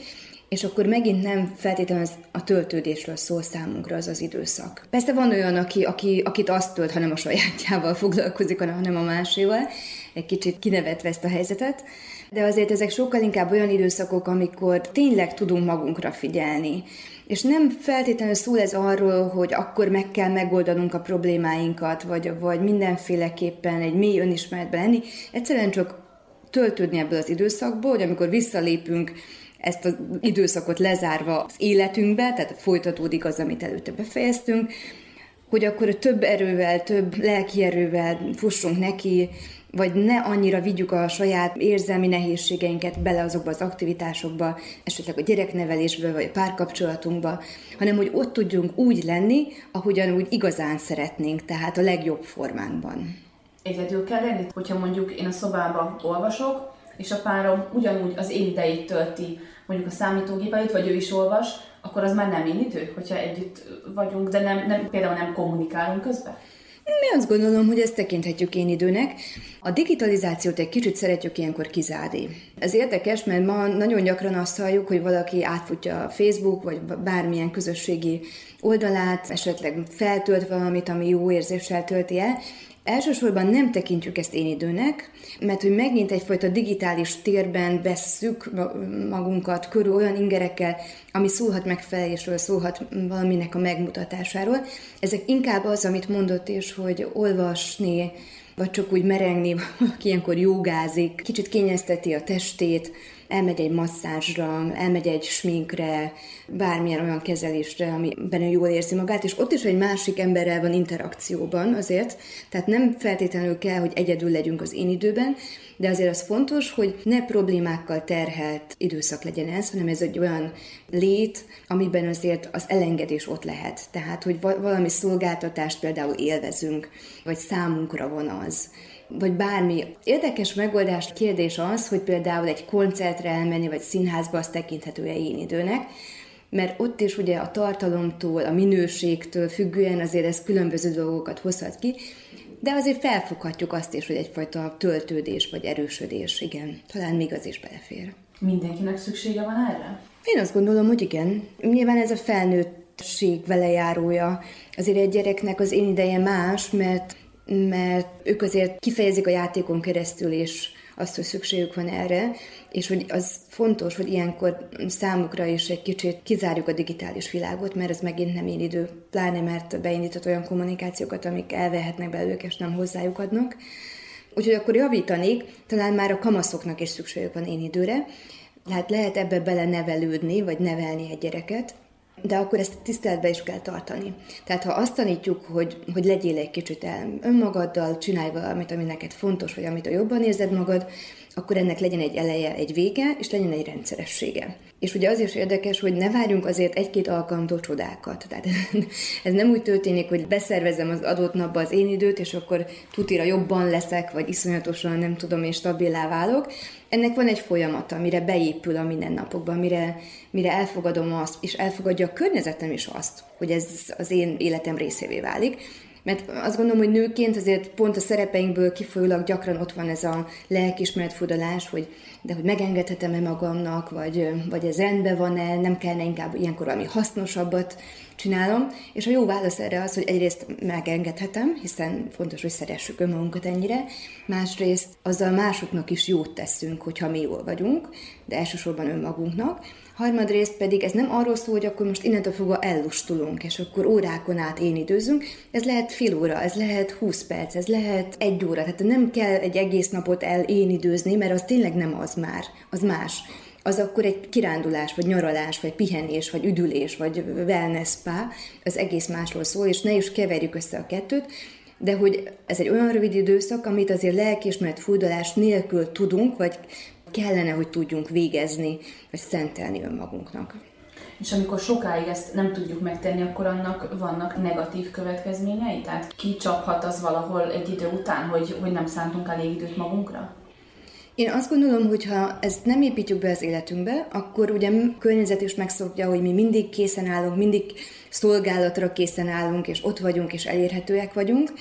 és akkor megint nem feltétlenül a töltődésről szól számunkra az az időszak. Persze van olyan, aki, aki, akit azt tölt, hanem a sajátjával foglalkozik, hanem a máséval, egy kicsit kinevetve ezt a helyzetet, de azért ezek sokkal inkább olyan időszakok, amikor tényleg tudunk magunkra figyelni. És nem feltétlenül szól ez arról, hogy akkor meg kell megoldanunk a problémáinkat, vagy, vagy mindenféleképpen egy mély önismeretben lenni. Egyszerűen csak töltődni ebből az időszakból, hogy amikor visszalépünk ezt az időszakot lezárva az életünkbe, tehát folytatódik az, amit előtte befejeztünk, hogy akkor több erővel, több lelki erővel fussunk neki, vagy ne annyira vigyük a saját érzelmi nehézségeinket bele azokba az aktivitásokba, esetleg a gyereknevelésbe, vagy a párkapcsolatunkba, hanem hogy ott tudjunk úgy lenni, ahogyan úgy igazán szeretnénk, tehát a legjobb formánkban. Egyedül kell lenni, hogyha mondjuk én a szobában olvasok, és a párom ugyanúgy az én idejét tölti mondjuk a számítógép előtt, vagy ő is olvas, akkor az már nem én hogyha együtt vagyunk, de nem, nem, például nem kommunikálunk közben? Mi azt gondolom, hogy ezt tekinthetjük én időnek. A digitalizációt egy kicsit szeretjük ilyenkor kizárni. Ez érdekes, mert ma nagyon gyakran azt halljuk, hogy valaki átfutja a Facebook, vagy bármilyen közösségi oldalát, esetleg feltölt valamit, ami jó érzéssel tölti el, Elsősorban nem tekintjük ezt én időnek, mert hogy megint egyfajta digitális térben vesszük magunkat körül olyan ingerekkel, ami szólhat megfelelésről, szólhat valaminek a megmutatásáról. Ezek inkább az, amit mondott is, hogy olvasni, vagy csak úgy merengni, valaki ilyenkor jogázik, kicsit kényezteti a testét, elmegy egy masszázsra, elmegy egy sminkre, bármilyen olyan kezelésre, amiben ő jól érzi magát, és ott is egy másik emberrel van interakcióban azért, tehát nem feltétlenül kell, hogy egyedül legyünk az én időben, de azért az fontos, hogy ne problémákkal terhelt időszak legyen ez, hanem ez egy olyan lét, amiben azért az elengedés ott lehet. Tehát, hogy valami szolgáltatást például élvezünk, vagy számunkra van az vagy bármi. Érdekes megoldás kérdés az, hogy például egy koncertre elmenni, vagy színházba azt tekinthető-e én időnek, mert ott is ugye a tartalomtól, a minőségtől függően azért ez különböző dolgokat hozhat ki, de azért felfoghatjuk azt is, hogy egyfajta töltődés vagy erősödés, igen, talán még az is belefér. Mindenkinek szüksége van erre? Én azt gondolom, hogy igen. Nyilván ez a felnőttség velejárója. Azért egy gyereknek az én ideje más, mert mert ők azért kifejezik a játékon keresztül és azt, hogy szükségük van erre, és hogy az fontos, hogy ilyenkor számukra is egy kicsit kizárjuk a digitális világot, mert ez megint nem én idő, pláne mert beindított olyan kommunikációkat, amik elvehetnek belőlük, és nem hozzájuk adnak. Úgyhogy akkor javítanék, talán már a kamaszoknak is szükségük van én időre, tehát lehet ebbe bele nevelődni, vagy nevelni egy gyereket, de akkor ezt tiszteletbe is kell tartani. Tehát ha azt tanítjuk, hogy, hogy legyél egy kicsit el önmagaddal, csinálj valamit, ami neked fontos, vagy amit a jobban érzed magad, akkor ennek legyen egy eleje, egy vége, és legyen egy rendszeressége. És ugye az is érdekes, hogy ne várjunk azért egy-két alkalomtól csodákat. Tehát ez nem úgy történik, hogy beszervezem az adott napba az én időt, és akkor tutira jobban leszek, vagy iszonyatosan nem tudom, és stabilá válok. Ennek van egy folyamata, mire beépül a mindennapokban, mire, mire elfogadom azt, és elfogadja a környezetem is azt, hogy ez az én életem részévé válik mert azt gondolom, hogy nőként azért pont a szerepeinkből kifolyólag gyakran ott van ez a lelkismeretfordulás, hogy de hogy megengedhetem-e magamnak, vagy, vagy ez rendben van-e, nem kellene inkább ilyenkor valami hasznosabbat csinálom, és a jó válasz erre az, hogy egyrészt megengedhetem, hiszen fontos, hogy szeressük önmagunkat ennyire, másrészt azzal másoknak is jót teszünk, hogyha mi jól vagyunk, de elsősorban önmagunknak, harmadrészt pedig ez nem arról szól, hogy akkor most innentől fogva ellustulunk, és akkor órákon át én időzünk, ez lehet fél óra, ez lehet 20 perc, ez lehet egy óra, tehát nem kell egy egész napot el én időzni, mert az tényleg nem az már, az más. Az akkor egy kirándulás, vagy nyaralás, vagy pihenés, vagy üdülés, vagy wellness spa, az egész másról szól, és ne is keverjük össze a kettőt, de hogy ez egy olyan rövid időszak, amit azért lelkiismeret fújdalás nélkül tudunk, vagy kellene, hogy tudjunk végezni, vagy szentelni önmagunknak. és amikor sokáig ezt nem tudjuk megtenni, akkor annak vannak negatív következményei? Tehát kicsaphat az valahol egy idő után, hogy, hogy nem szántunk elég időt magunkra? Én azt gondolom, hogy ha ezt nem építjük be az életünkbe, akkor ugye környezet is megszokja, hogy mi mindig készen állunk, mindig szolgálatra készen állunk, és ott vagyunk, és elérhetőek vagyunk,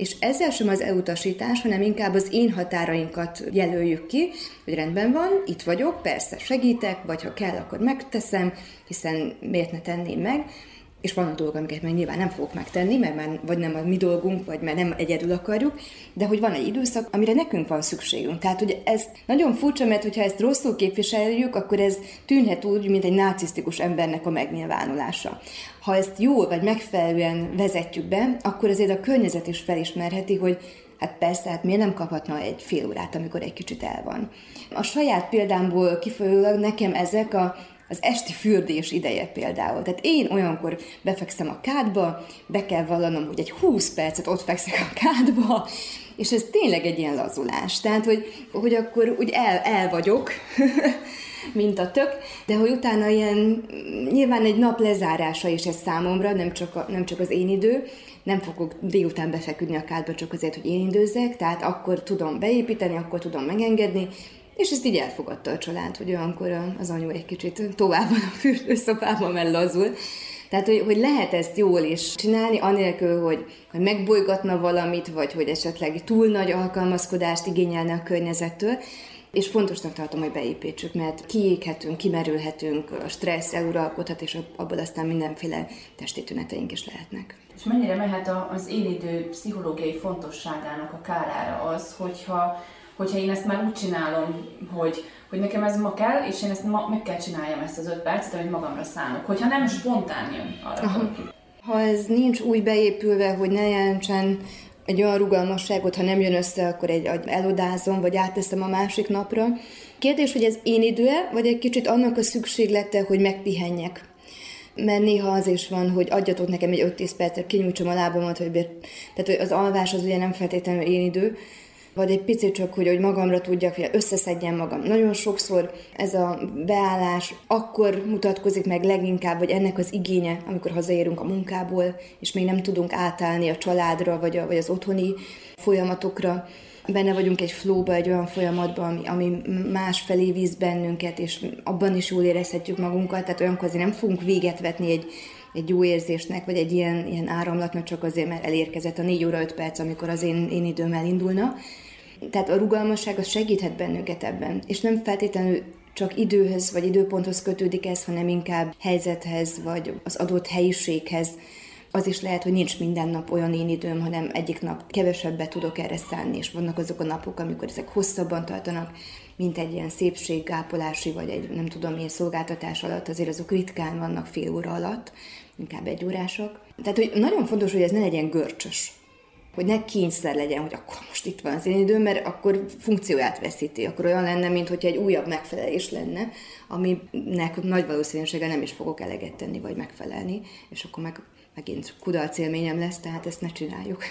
és ezzel sem az elutasítás, hanem inkább az én határainkat jelöljük ki, hogy rendben van, itt vagyok, persze segítek, vagy ha kell, akkor megteszem, hiszen miért ne tenném meg, és vannak dolgok, amiket meg nyilván nem fogok megtenni, mert már vagy nem a mi dolgunk, vagy mert nem egyedül akarjuk, de hogy van egy időszak, amire nekünk van szükségünk. Tehát ugye ez nagyon furcsa, mert hogyha ezt rosszul képviseljük, akkor ez tűnhet úgy, mint egy narcisztikus embernek a megnyilvánulása. Ha ezt jól vagy megfelelően vezetjük be, akkor azért a környezet is felismerheti, hogy Hát persze, hát miért nem kaphatna egy fél órát, amikor egy kicsit el van. A saját példámból kifolyólag nekem ezek a az esti fürdés ideje például. Tehát én olyankor befekszem a kádba, be kell vallanom, hogy egy 20 percet ott fekszek a kádba, és ez tényleg egy ilyen lazulás. Tehát, hogy, hogy akkor úgy el, el vagyok, mint a tök, de hogy utána ilyen, nyilván egy nap lezárása is ez számomra, nem csak, a, nem csak az én idő, nem fogok délután befeküdni a kádba csak azért, hogy én időzzek, tehát akkor tudom beépíteni, akkor tudom megengedni, és ezt így elfogadta a család, hogy olyankor az anyu egy kicsit tovább van a fürdőszobában, mert lazul. Tehát, hogy, hogy lehet ezt jól is csinálni, anélkül, hogy, hogy megbolygatna valamit, vagy hogy esetleg túl nagy alkalmazkodást igényelne a környezettől. És fontosnak tartom, hogy beépítsük, mert kiéghetünk, kimerülhetünk, a stressz eluralkodhat, és abból aztán mindenféle testi tüneteink is lehetnek. És mennyire mehet az élidő pszichológiai fontosságának a kárára az, hogyha hogyha én ezt már úgy csinálom, hogy, hogy nekem ez ma kell, és én ezt ma meg kell csináljam ezt az öt percet, amit magamra szánok. Hogyha nem spontán jön arra, Ha ez nincs úgy beépülve, hogy ne jelentsen egy olyan rugalmasságot, ha nem jön össze, akkor egy elodázom, vagy átteszem a másik napra. Kérdés, hogy ez én időe, vagy egy kicsit annak a szükséglete, hogy megpihenjek. Mert néha az is van, hogy adjatok nekem egy 5-10 percet, kinyújtsam a lábamat, hogy tehát hogy az alvás az ugye nem feltétlenül én idő, vagy egy picit csak, hogy, hogy magamra tudjak, hogy összeszedjem magam. Nagyon sokszor ez a beállás akkor mutatkozik meg leginkább, hogy ennek az igénye, amikor hazaérünk a munkából, és még nem tudunk átállni a családra, vagy, a, vagy az otthoni folyamatokra, benne vagyunk egy flóba, egy olyan folyamatban, ami, ami más felé víz bennünket, és abban is jól érezhetjük magunkat, tehát olyankor azért nem fogunk véget vetni egy, egy jó érzésnek, vagy egy ilyen, ilyen áramlatnak csak azért, mert elérkezett a 4 óra 5 perc, amikor az én, én időm elindulna. Tehát a rugalmasság az segíthet bennünket ebben, és nem feltétlenül csak időhöz vagy időponthoz kötődik ez, hanem inkább helyzethez vagy az adott helyiséghez. Az is lehet, hogy nincs minden nap olyan én időm, hanem egyik nap kevesebbet tudok erre szánni, és vannak azok a napok, amikor ezek hosszabban tartanak, mint egy ilyen szépséggápolási, vagy egy nem tudom milyen szolgáltatás alatt, azért azok ritkán vannak fél óra alatt, inkább egy órások. Tehát, hogy nagyon fontos, hogy ez ne legyen görcsös hogy ne kényszer legyen, hogy akkor most itt van az én időm, mert akkor funkcióját veszíti, akkor olyan lenne, mint hogyha egy újabb megfelelés lenne, aminek nagy valószínűséggel nem is fogok eleget tenni, vagy megfelelni, és akkor meg megint kudarc élményem lesz, tehát ezt ne csináljuk.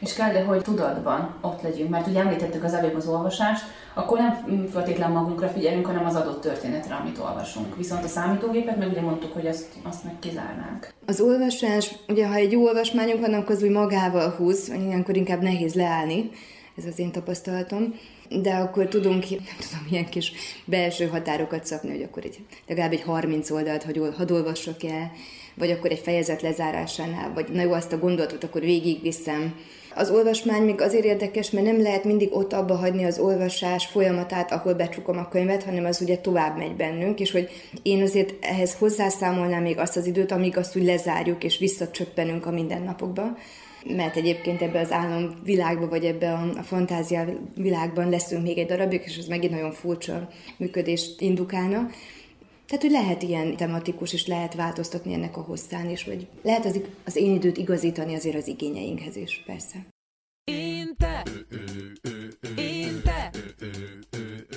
És kell, de hogy tudatban ott legyünk, mert ugye említettük az előbb az olvasást, akkor nem feltétlenül magunkra figyelünk, hanem az adott történetre, amit olvasunk. Viszont a számítógépet meg ugye mondtuk, hogy azt, azt meg kizárnánk. Az olvasás, ugye ha egy jó olvasmányunk van, akkor az úgy magával húz, ilyenkor inkább nehéz leállni, ez az én tapasztalatom, de akkor tudunk, nem tudom, ilyen kis belső határokat szabni, hogy akkor egy, legalább egy 30 oldalt, hadd olvassak el, vagy akkor egy fejezet lezárásánál, vagy na jó, azt a gondolatot akkor végigviszem, az olvasmány még azért érdekes, mert nem lehet mindig ott abba hagyni az olvasás folyamatát, ahol becsukom a könyvet, hanem az ugye tovább megy bennünk, és hogy én azért ehhez hozzászámolnám még azt az időt, amíg azt úgy lezárjuk, és visszacsöppenünk a mindennapokba mert egyébként ebbe az álom világba, vagy ebbe a, a fantázia világban leszünk még egy darabig, és ez megint nagyon furcsa működést indukálna. Tehát, hogy lehet ilyen tematikus, és lehet változtatni ennek a hosszán is, vagy lehet az, az én időt igazítani azért az igényeinkhez is, persze. Én te, én te,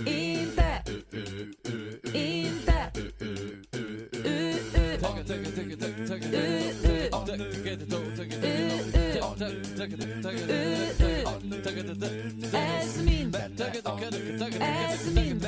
én te, én te, ez mind, ez mind,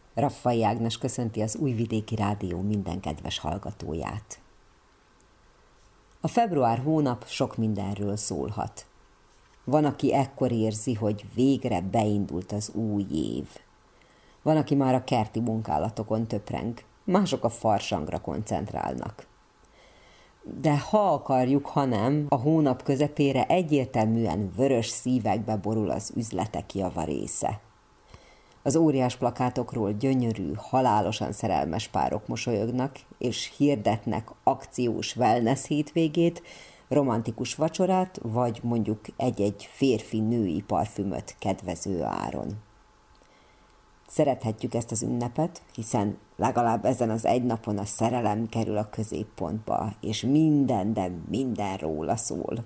Raffai Ágnes köszönti az Újvidéki Rádió minden kedves hallgatóját. A február hónap sok mindenről szólhat. Van, aki ekkor érzi, hogy végre beindult az új év. Van, aki már a kerti munkálatokon töpreng, mások a farsangra koncentrálnak. De ha akarjuk, ha nem, a hónap közepére egyértelműen vörös szívekbe borul az üzletek javarésze. Az óriás plakátokról gyönyörű, halálosan szerelmes párok mosolyognak, és hirdetnek akciós wellness hétvégét, romantikus vacsorát, vagy mondjuk egy-egy férfi-női parfümöt kedvező áron. Szerethetjük ezt az ünnepet, hiszen legalább ezen az egy napon a szerelem kerül a középpontba, és minden, de minden róla szól.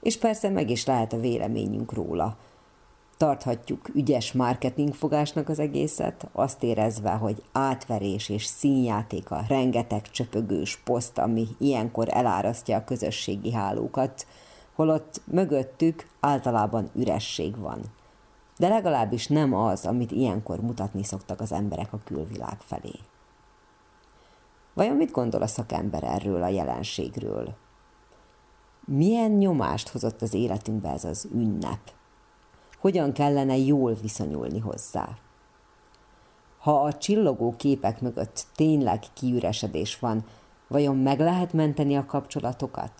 És persze meg is lehet a véleményünk róla – tarthatjuk ügyes marketingfogásnak az egészet, azt érezve, hogy átverés és színjáték a rengeteg csöpögős poszt, ami ilyenkor elárasztja a közösségi hálókat, holott mögöttük általában üresség van. De legalábbis nem az, amit ilyenkor mutatni szoktak az emberek a külvilág felé. Vajon mit gondol a szakember erről a jelenségről? Milyen nyomást hozott az életünkbe ez az ünnep? Hogyan kellene jól viszonyulni hozzá. Ha a csillogó képek mögött tényleg kiüresedés van, vajon meg lehet menteni a kapcsolatokat?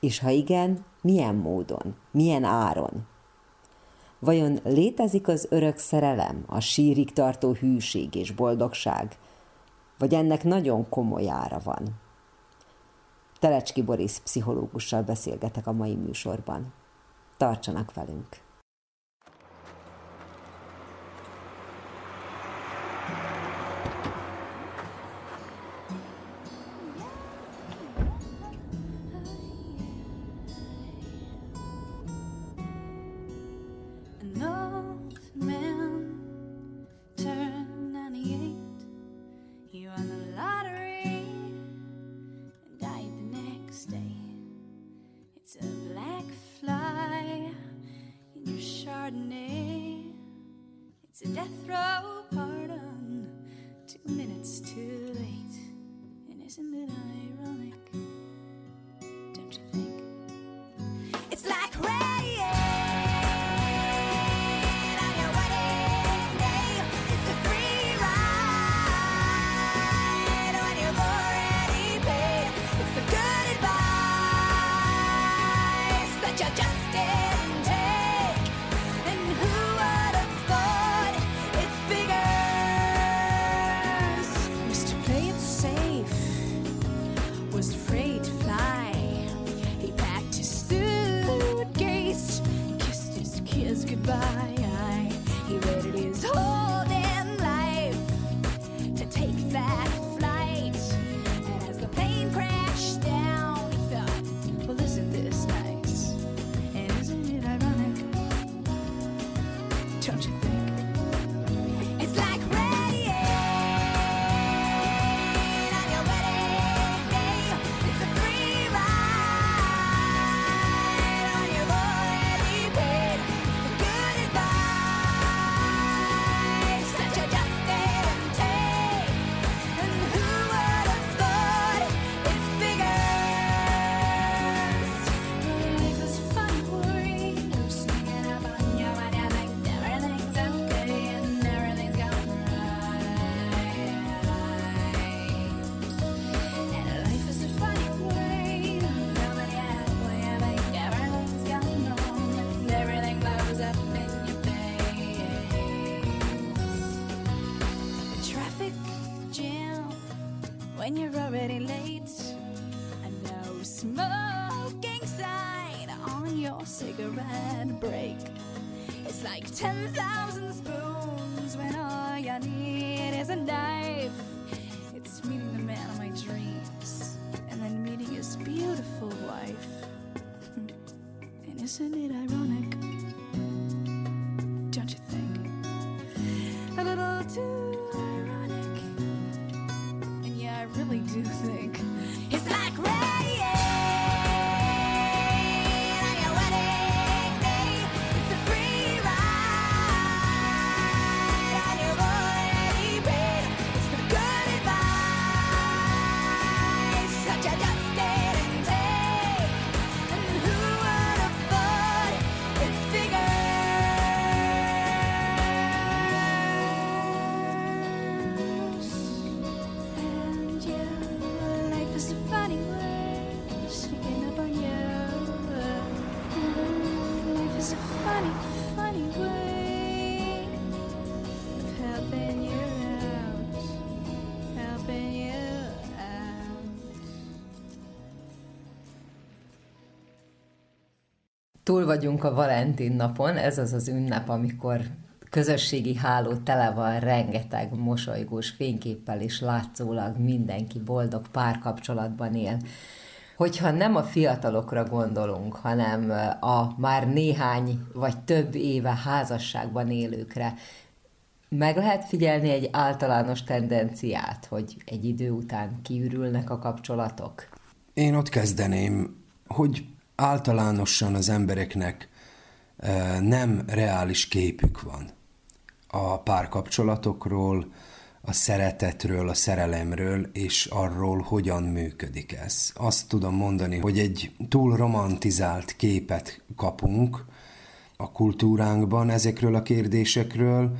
És ha igen, milyen módon, milyen áron? Vajon létezik az örök szerelem, a sírig tartó hűség és boldogság, vagy ennek nagyon komoly ára van? Telecski Boris pszichológussal beszélgetek a mai műsorban. Tartsanak velünk! death. Túl vagyunk a Valentin napon, ez az az ünnep, amikor közösségi háló tele van rengeteg mosolygós fényképpel, és látszólag mindenki boldog párkapcsolatban él. Hogyha nem a fiatalokra gondolunk, hanem a már néhány vagy több éve házasságban élőkre, meg lehet figyelni egy általános tendenciát, hogy egy idő után kiürülnek a kapcsolatok? Én ott kezdeném, hogy általánosan az embereknek eh, nem reális képük van a párkapcsolatokról, a szeretetről, a szerelemről, és arról, hogyan működik ez. Azt tudom mondani, hogy egy túl romantizált képet kapunk a kultúránkban ezekről a kérdésekről,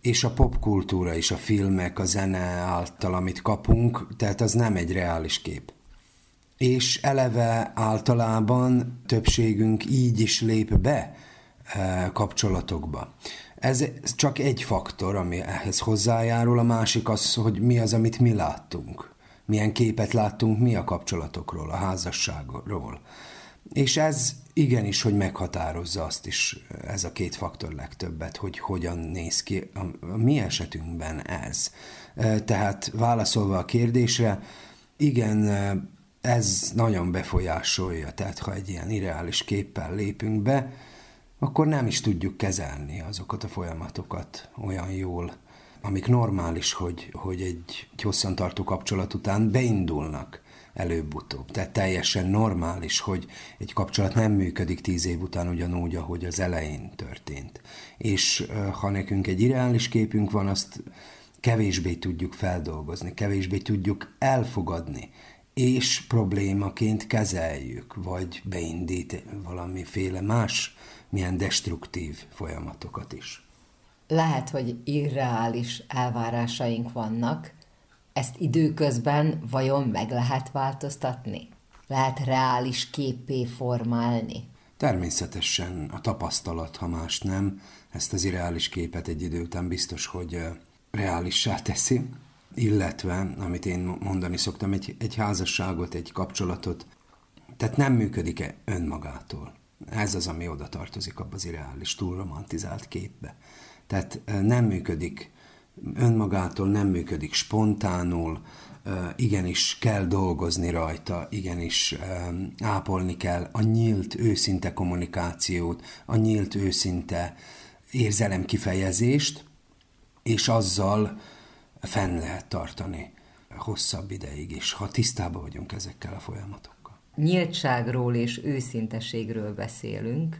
és a popkultúra is, a filmek, a zene által, amit kapunk, tehát az nem egy reális kép. És eleve általában többségünk így is lép be eh, kapcsolatokba. Ez csak egy faktor, ami ehhez hozzájárul, a másik az, hogy mi az, amit mi láttunk. Milyen képet láttunk mi a kapcsolatokról, a házasságról. És ez igenis, hogy meghatározza azt is, ez a két faktor legtöbbet, hogy hogyan néz ki a, mi esetünkben ez. E, Tehát válaszolva a kérdésre, igen, ez nagyon befolyásolja, tehát ha egy ilyen irreális képpel lépünk be, akkor nem is tudjuk kezelni azokat a folyamatokat olyan jól, amik normális, hogy, hogy egy, egy hosszantartó kapcsolat után beindulnak előbb-utóbb. Tehát teljesen normális, hogy egy kapcsolat nem működik tíz év után ugyanúgy, ahogy az elején történt. És ha nekünk egy ideális képünk van, azt kevésbé tudjuk feldolgozni, kevésbé tudjuk elfogadni, és problémaként kezeljük, vagy beindít valamiféle más, milyen destruktív folyamatokat is. Lehet, hogy irreális elvárásaink vannak, ezt időközben vajon meg lehet változtatni? Lehet reális képé formálni? Természetesen a tapasztalat, ha más nem, ezt az irreális képet egy idő után biztos, hogy reálissá teszi, illetve, amit én mondani szoktam, egy, egy házasságot, egy kapcsolatot, tehát nem működik-e önmagától. Ez az, ami oda tartozik abba az irreális, túl romantizált képbe. Tehát nem működik önmagától, nem működik spontánul, igenis kell dolgozni rajta, igenis ápolni kell a nyílt, őszinte kommunikációt, a nyílt, őszinte érzelemkifejezést, és azzal fenn lehet tartani hosszabb ideig is, ha tisztában vagyunk ezekkel a folyamatokkal. Nyíltságról és őszinteségről beszélünk.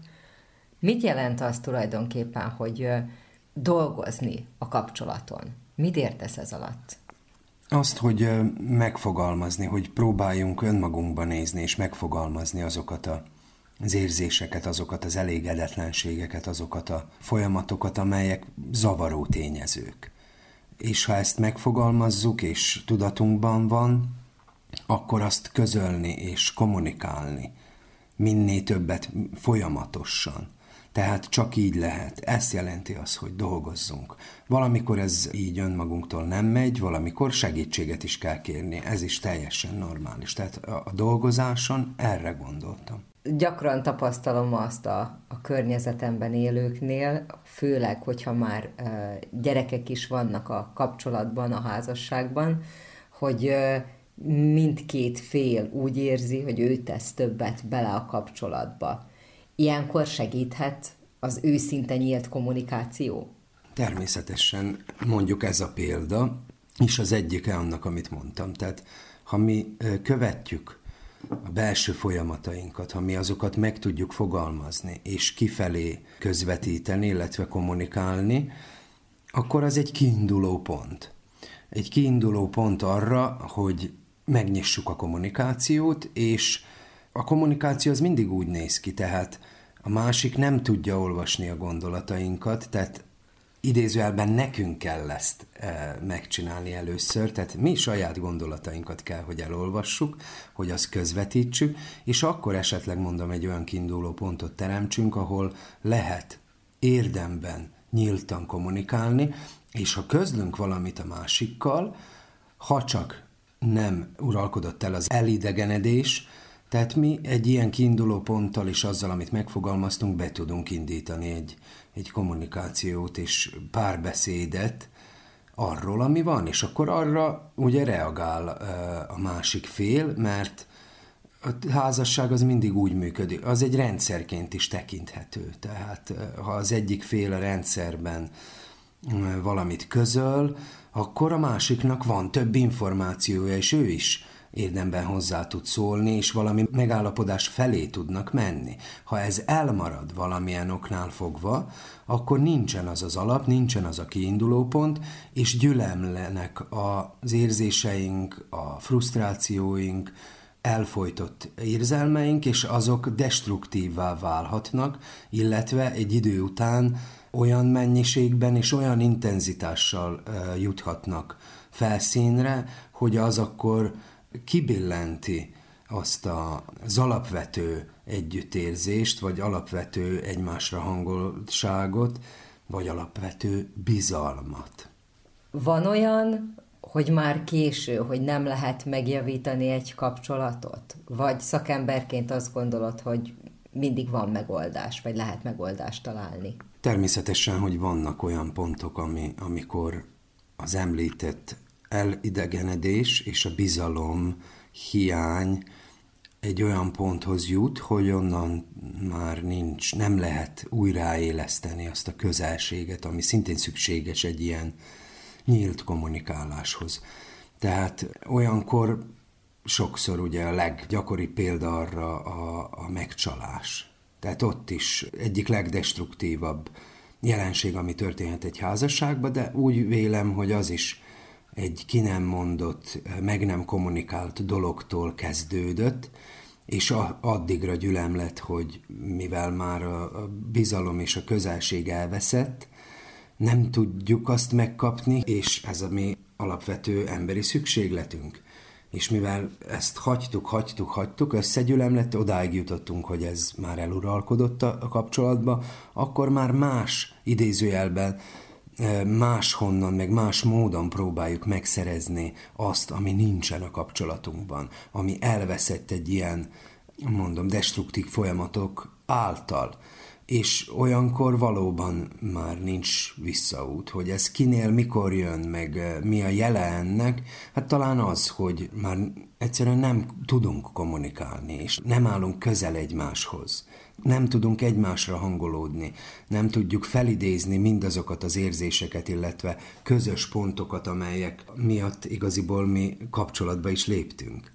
Mit jelent az tulajdonképpen, hogy dolgozni a kapcsolaton? Mit értesz ez alatt? Azt, hogy megfogalmazni, hogy próbáljunk önmagunkba nézni, és megfogalmazni azokat a, az érzéseket, azokat az elégedetlenségeket, azokat a folyamatokat, amelyek zavaró tényezők. És ha ezt megfogalmazzuk, és tudatunkban van, akkor azt közölni és kommunikálni minél többet folyamatosan. Tehát csak így lehet. Ezt jelenti az, hogy dolgozzunk. Valamikor ez így önmagunktól nem megy, valamikor segítséget is kell kérni. Ez is teljesen normális. Tehát a dolgozáson erre gondoltam. Gyakran tapasztalom azt a, a környezetemben élőknél, főleg, hogyha már gyerekek is vannak a kapcsolatban, a házasságban, hogy mindkét fél úgy érzi, hogy ő tesz többet bele a kapcsolatba Ilyenkor segíthet az őszinte nyílt kommunikáció? Természetesen mondjuk ez a példa, és az egyike annak, amit mondtam. Tehát ha mi követjük a belső folyamatainkat, ha mi azokat meg tudjuk fogalmazni, és kifelé közvetíteni, illetve kommunikálni, akkor az egy kiinduló pont. Egy kiinduló pont arra, hogy megnyissuk a kommunikációt, és a kommunikáció az mindig úgy néz ki, tehát a másik nem tudja olvasni a gondolatainkat, tehát idézőjelben nekünk kell ezt e, megcsinálni először, tehát mi saját gondolatainkat kell, hogy elolvassuk, hogy azt közvetítsük, és akkor esetleg mondom egy olyan kiinduló pontot teremtsünk, ahol lehet érdemben nyíltan kommunikálni, és ha közlünk valamit a másikkal, ha csak nem uralkodott el az elidegenedés, tehát mi egy ilyen kiinduló ponttal és azzal, amit megfogalmaztunk, be tudunk indítani egy, egy kommunikációt és párbeszédet arról, ami van, és akkor arra ugye reagál a másik fél, mert a házasság az mindig úgy működik, az egy rendszerként is tekinthető. Tehát ha az egyik fél a rendszerben valamit közöl, akkor a másiknak van több információja, és ő is érdemben hozzá tud szólni, és valami megállapodás felé tudnak menni. Ha ez elmarad valamilyen oknál fogva, akkor nincsen az az alap, nincsen az a kiinduló pont, és gyülemlenek az érzéseink, a frusztrációink, elfolytott érzelmeink, és azok destruktívvá válhatnak, illetve egy idő után olyan mennyiségben és olyan intenzitással juthatnak felszínre, hogy az akkor kibillenti azt az alapvető együttérzést, vagy alapvető egymásra hangoltságot, vagy alapvető bizalmat. Van olyan, hogy már késő, hogy nem lehet megjavítani egy kapcsolatot? Vagy szakemberként azt gondolod, hogy mindig van megoldás, vagy lehet megoldást találni? Természetesen, hogy vannak olyan pontok, ami, amikor az említett elidegenedés és a bizalom hiány egy olyan ponthoz jut, hogy onnan már nincs, nem lehet újraéleszteni azt a közelséget, ami szintén szükséges egy ilyen nyílt kommunikáláshoz. Tehát olyankor sokszor ugye a leggyakori példa arra a, a megcsalás. Tehát ott is egyik legdestruktívabb jelenség, ami történhet egy házasságban, de úgy vélem, hogy az is egy ki nem mondott, meg nem kommunikált dologtól kezdődött, és addigra gyülem lett, hogy mivel már a bizalom és a közelség elveszett, nem tudjuk azt megkapni, és ez a mi alapvető emberi szükségletünk. És mivel ezt hagytuk, hagytuk, hagytuk, összegyülem lett, odáig jutottunk, hogy ez már eluralkodott a kapcsolatba, akkor már más idézőjelben máshonnan, meg más módon próbáljuk megszerezni azt, ami nincsen a kapcsolatunkban, ami elveszett egy ilyen, mondom, destruktív folyamatok által. És olyankor valóban már nincs visszaút, hogy ez kinél mikor jön, meg mi a jele ennek, hát talán az, hogy már egyszerűen nem tudunk kommunikálni, és nem állunk közel egymáshoz nem tudunk egymásra hangolódni, nem tudjuk felidézni mindazokat az érzéseket, illetve közös pontokat, amelyek miatt igaziból mi kapcsolatba is léptünk.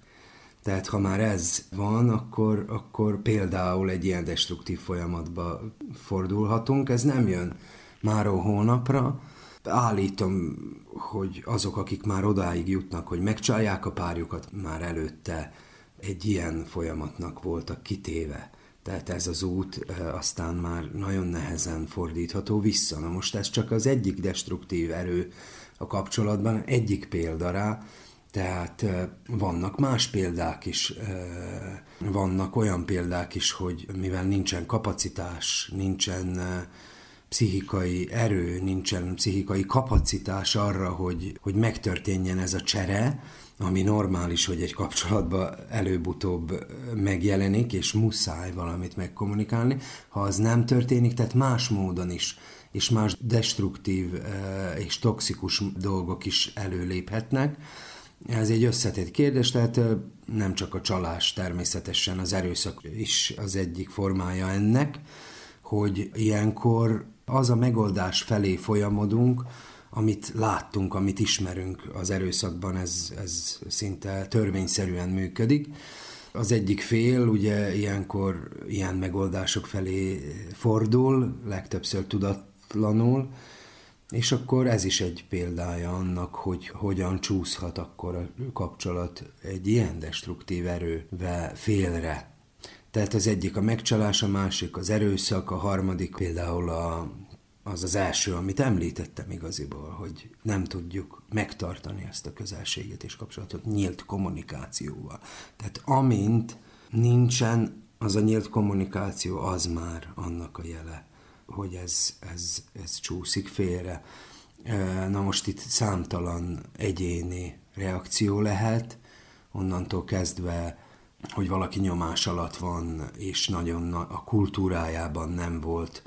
Tehát ha már ez van, akkor, akkor például egy ilyen destruktív folyamatba fordulhatunk. Ez nem jön már hónapra. Állítom, hogy azok, akik már odáig jutnak, hogy megcsalják a párjukat, már előtte egy ilyen folyamatnak voltak kitéve. Tehát ez az út aztán már nagyon nehezen fordítható vissza. Na most ez csak az egyik destruktív erő a kapcsolatban, egyik példa rá, Tehát vannak más példák is, vannak olyan példák is, hogy mivel nincsen kapacitás, nincsen pszichikai erő, nincsen pszichikai kapacitás arra, hogy, hogy megtörténjen ez a csere, ami normális, hogy egy kapcsolatban előbb-utóbb megjelenik, és muszáj valamit megkommunikálni. Ha az nem történik, tehát más módon is, és más destruktív és toxikus dolgok is előléphetnek, ez egy összetett kérdés, tehát nem csak a csalás természetesen, az erőszak is az egyik formája ennek, hogy ilyenkor az a megoldás felé folyamodunk, amit láttunk, amit ismerünk az erőszakban, ez, ez szinte törvényszerűen működik. Az egyik fél ugye ilyenkor ilyen megoldások felé fordul, legtöbbször tudatlanul, és akkor ez is egy példája annak, hogy hogyan csúszhat akkor a kapcsolat egy ilyen destruktív erővel félre. Tehát az egyik a megcsalás, a másik az erőszak, a harmadik például a, az az első, amit említettem igaziból, hogy nem tudjuk megtartani ezt a közelséget és kapcsolatot nyílt kommunikációval. Tehát amint nincsen az a nyílt kommunikáció, az már annak a jele hogy ez, ez, ez csúszik félre. Na most itt számtalan egyéni reakció lehet, onnantól kezdve, hogy valaki nyomás alatt van, és nagyon a kultúrájában nem volt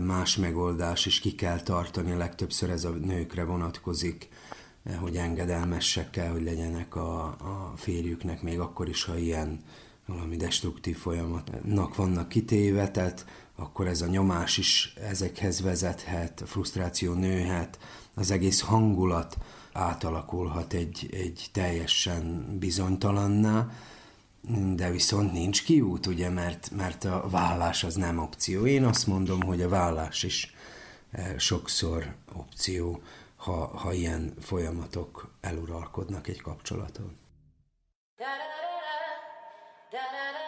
más megoldás, és ki kell tartani, legtöbbször ez a nőkre vonatkozik, hogy engedelmesek kell, hogy legyenek a, a férjüknek, még akkor is, ha ilyen valami destruktív folyamatnak vannak kitéve, akkor ez a nyomás is ezekhez vezethet, a frusztráció nőhet, az egész hangulat átalakulhat egy, egy teljesen bizonytalanná, de viszont nincs kiút, ugye, mert, mert a vállás az nem opció. Én azt mondom, hogy a vállás is eh, sokszor opció, ha, ha ilyen folyamatok eluralkodnak egy kapcsolaton. Da, da, da, da, da, da. capable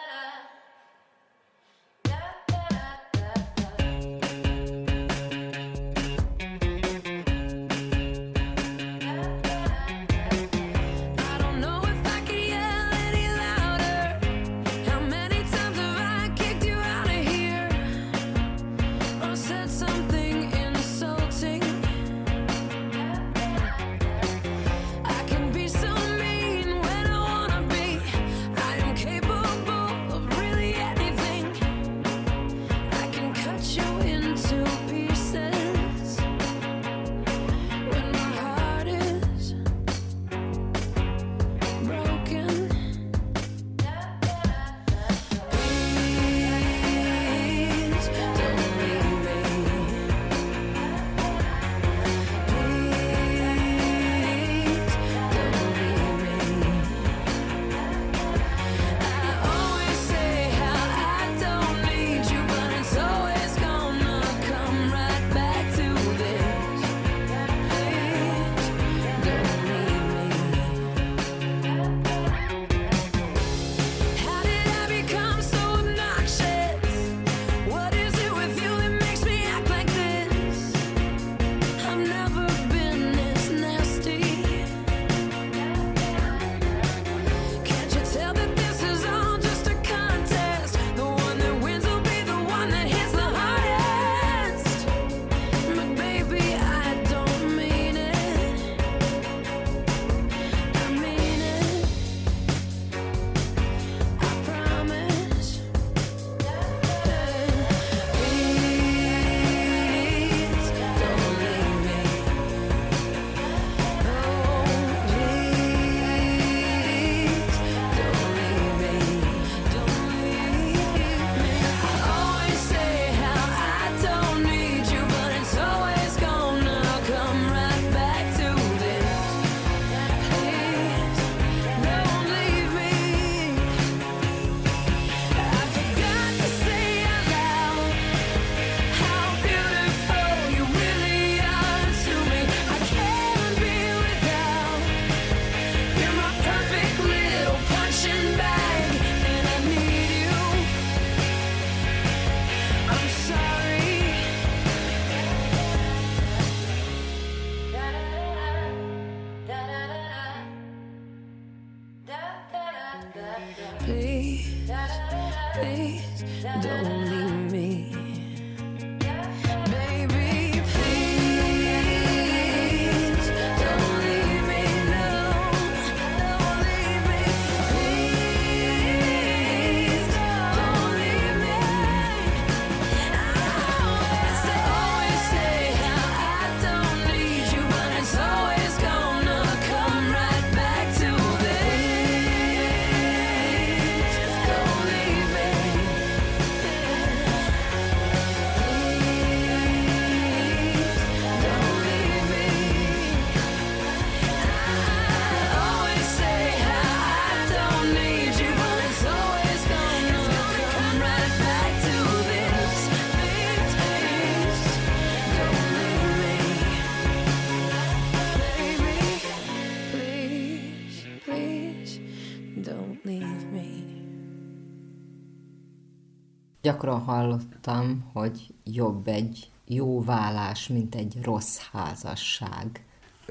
Gyakran hallottam, hogy jobb egy jó vállás, mint egy rossz házasság.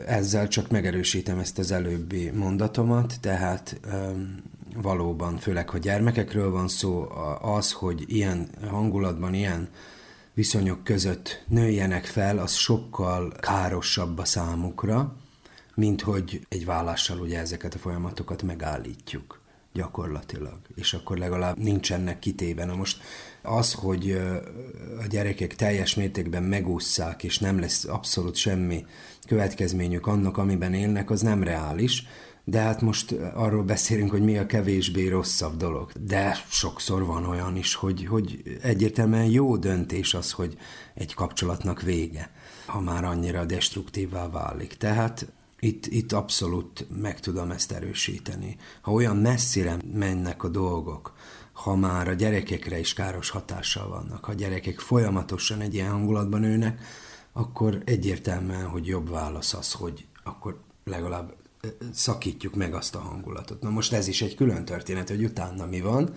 Ezzel csak megerősítem ezt az előbbi mondatomat, tehát um, valóban, főleg, hogy gyermekekről van szó, az, hogy ilyen hangulatban, ilyen viszonyok között nőjenek fel, az sokkal károsabb a számukra, mint hogy egy vállással ugye ezeket a folyamatokat megállítjuk gyakorlatilag, és akkor legalább nincsenek kitéve. Na most az, hogy a gyerekek teljes mértékben megússzák, és nem lesz abszolút semmi következményük annak, amiben élnek, az nem reális, de hát most arról beszélünk, hogy mi a kevésbé rosszabb dolog. De sokszor van olyan is, hogy, hogy egyértelműen jó döntés az, hogy egy kapcsolatnak vége, ha már annyira destruktívvá válik. Tehát itt, itt abszolút meg tudom ezt erősíteni. Ha olyan messzire mennek a dolgok, ha már a gyerekekre is káros hatással vannak, ha gyerekek folyamatosan egy ilyen hangulatban nőnek, akkor egyértelműen, hogy jobb válasz az, hogy akkor legalább szakítjuk meg azt a hangulatot. Na most ez is egy külön történet, hogy utána mi van,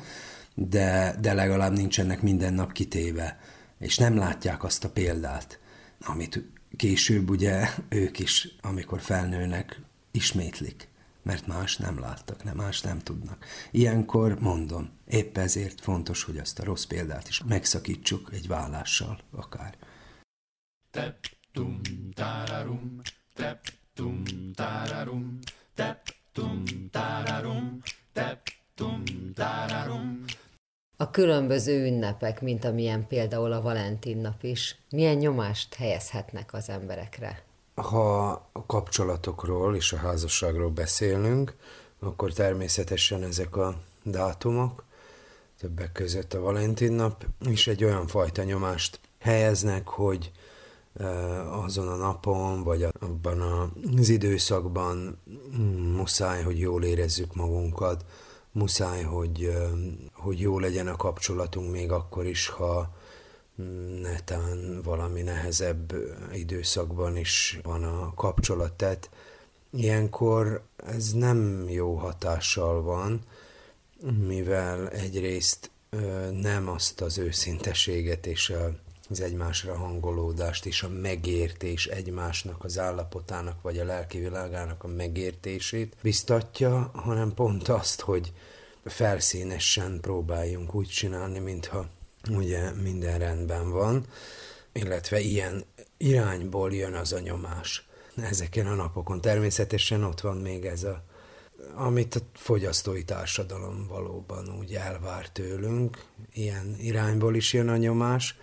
de, de legalább nincsenek minden nap kitéve, és nem látják azt a példát, amit később ugye ők is, amikor felnőnek, ismétlik, mert más nem láttak, nem más nem tudnak. Ilyenkor mondom, épp ezért fontos, hogy azt a rossz példát is megszakítsuk egy vállással akár. Tep tum tararum, tep tum tararum, tep tum tararum, tep tum tararum. A különböző ünnepek, mint amilyen például a Valentin nap is, milyen nyomást helyezhetnek az emberekre? Ha a kapcsolatokról és a házasságról beszélünk, akkor természetesen ezek a dátumok, többek között a Valentin nap is egy olyan fajta nyomást helyeznek, hogy eh, azon a napon, vagy abban az időszakban mm, muszáj, hogy jól érezzük magunkat, muszáj, hogy, eh, hogy jó legyen a kapcsolatunk még akkor is, ha netán valami nehezebb időszakban is van a kapcsolat. Tehát ilyenkor ez nem jó hatással van, mivel egyrészt nem azt az őszinteséget és az egymásra hangolódást és a megértés egymásnak az állapotának vagy a lelki világának a megértését biztatja, hanem pont azt, hogy felszínesen próbáljunk úgy csinálni, mintha ugye minden rendben van, illetve ilyen irányból jön az a nyomás. Ezeken a napokon természetesen ott van még ez a amit a fogyasztói társadalom valóban úgy elvár tőlünk, ilyen irányból is jön a nyomás,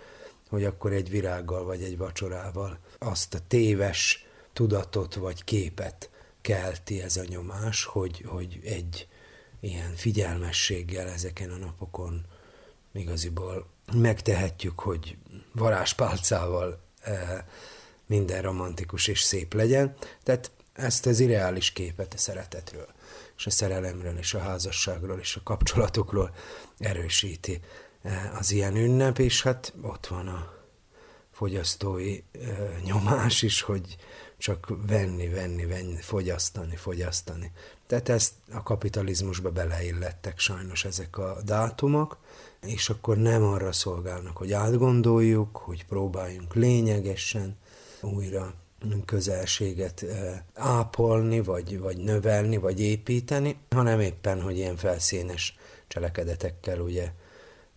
hogy akkor egy virággal vagy egy vacsorával azt a téves tudatot vagy képet kelti ez a nyomás, hogy, hogy egy ilyen figyelmességgel ezeken a napokon igaziból megtehetjük, hogy varázspálcával eh, minden romantikus és szép legyen. Tehát ezt az irreális képet a szeretetről, és a szerelemről, és a házasságról, és a kapcsolatokról erősíti eh, az ilyen ünnep, és hát ott van a fogyasztói eh, nyomás is, hogy csak venni, venni, venni, fogyasztani, fogyasztani. Tehát ezt a kapitalizmusba beleillettek sajnos ezek a dátumok, és akkor nem arra szolgálnak, hogy átgondoljuk, hogy próbáljunk lényegesen újra közelséget eh, ápolni, vagy, vagy növelni, vagy építeni, hanem éppen, hogy ilyen felszínes cselekedetekkel ugye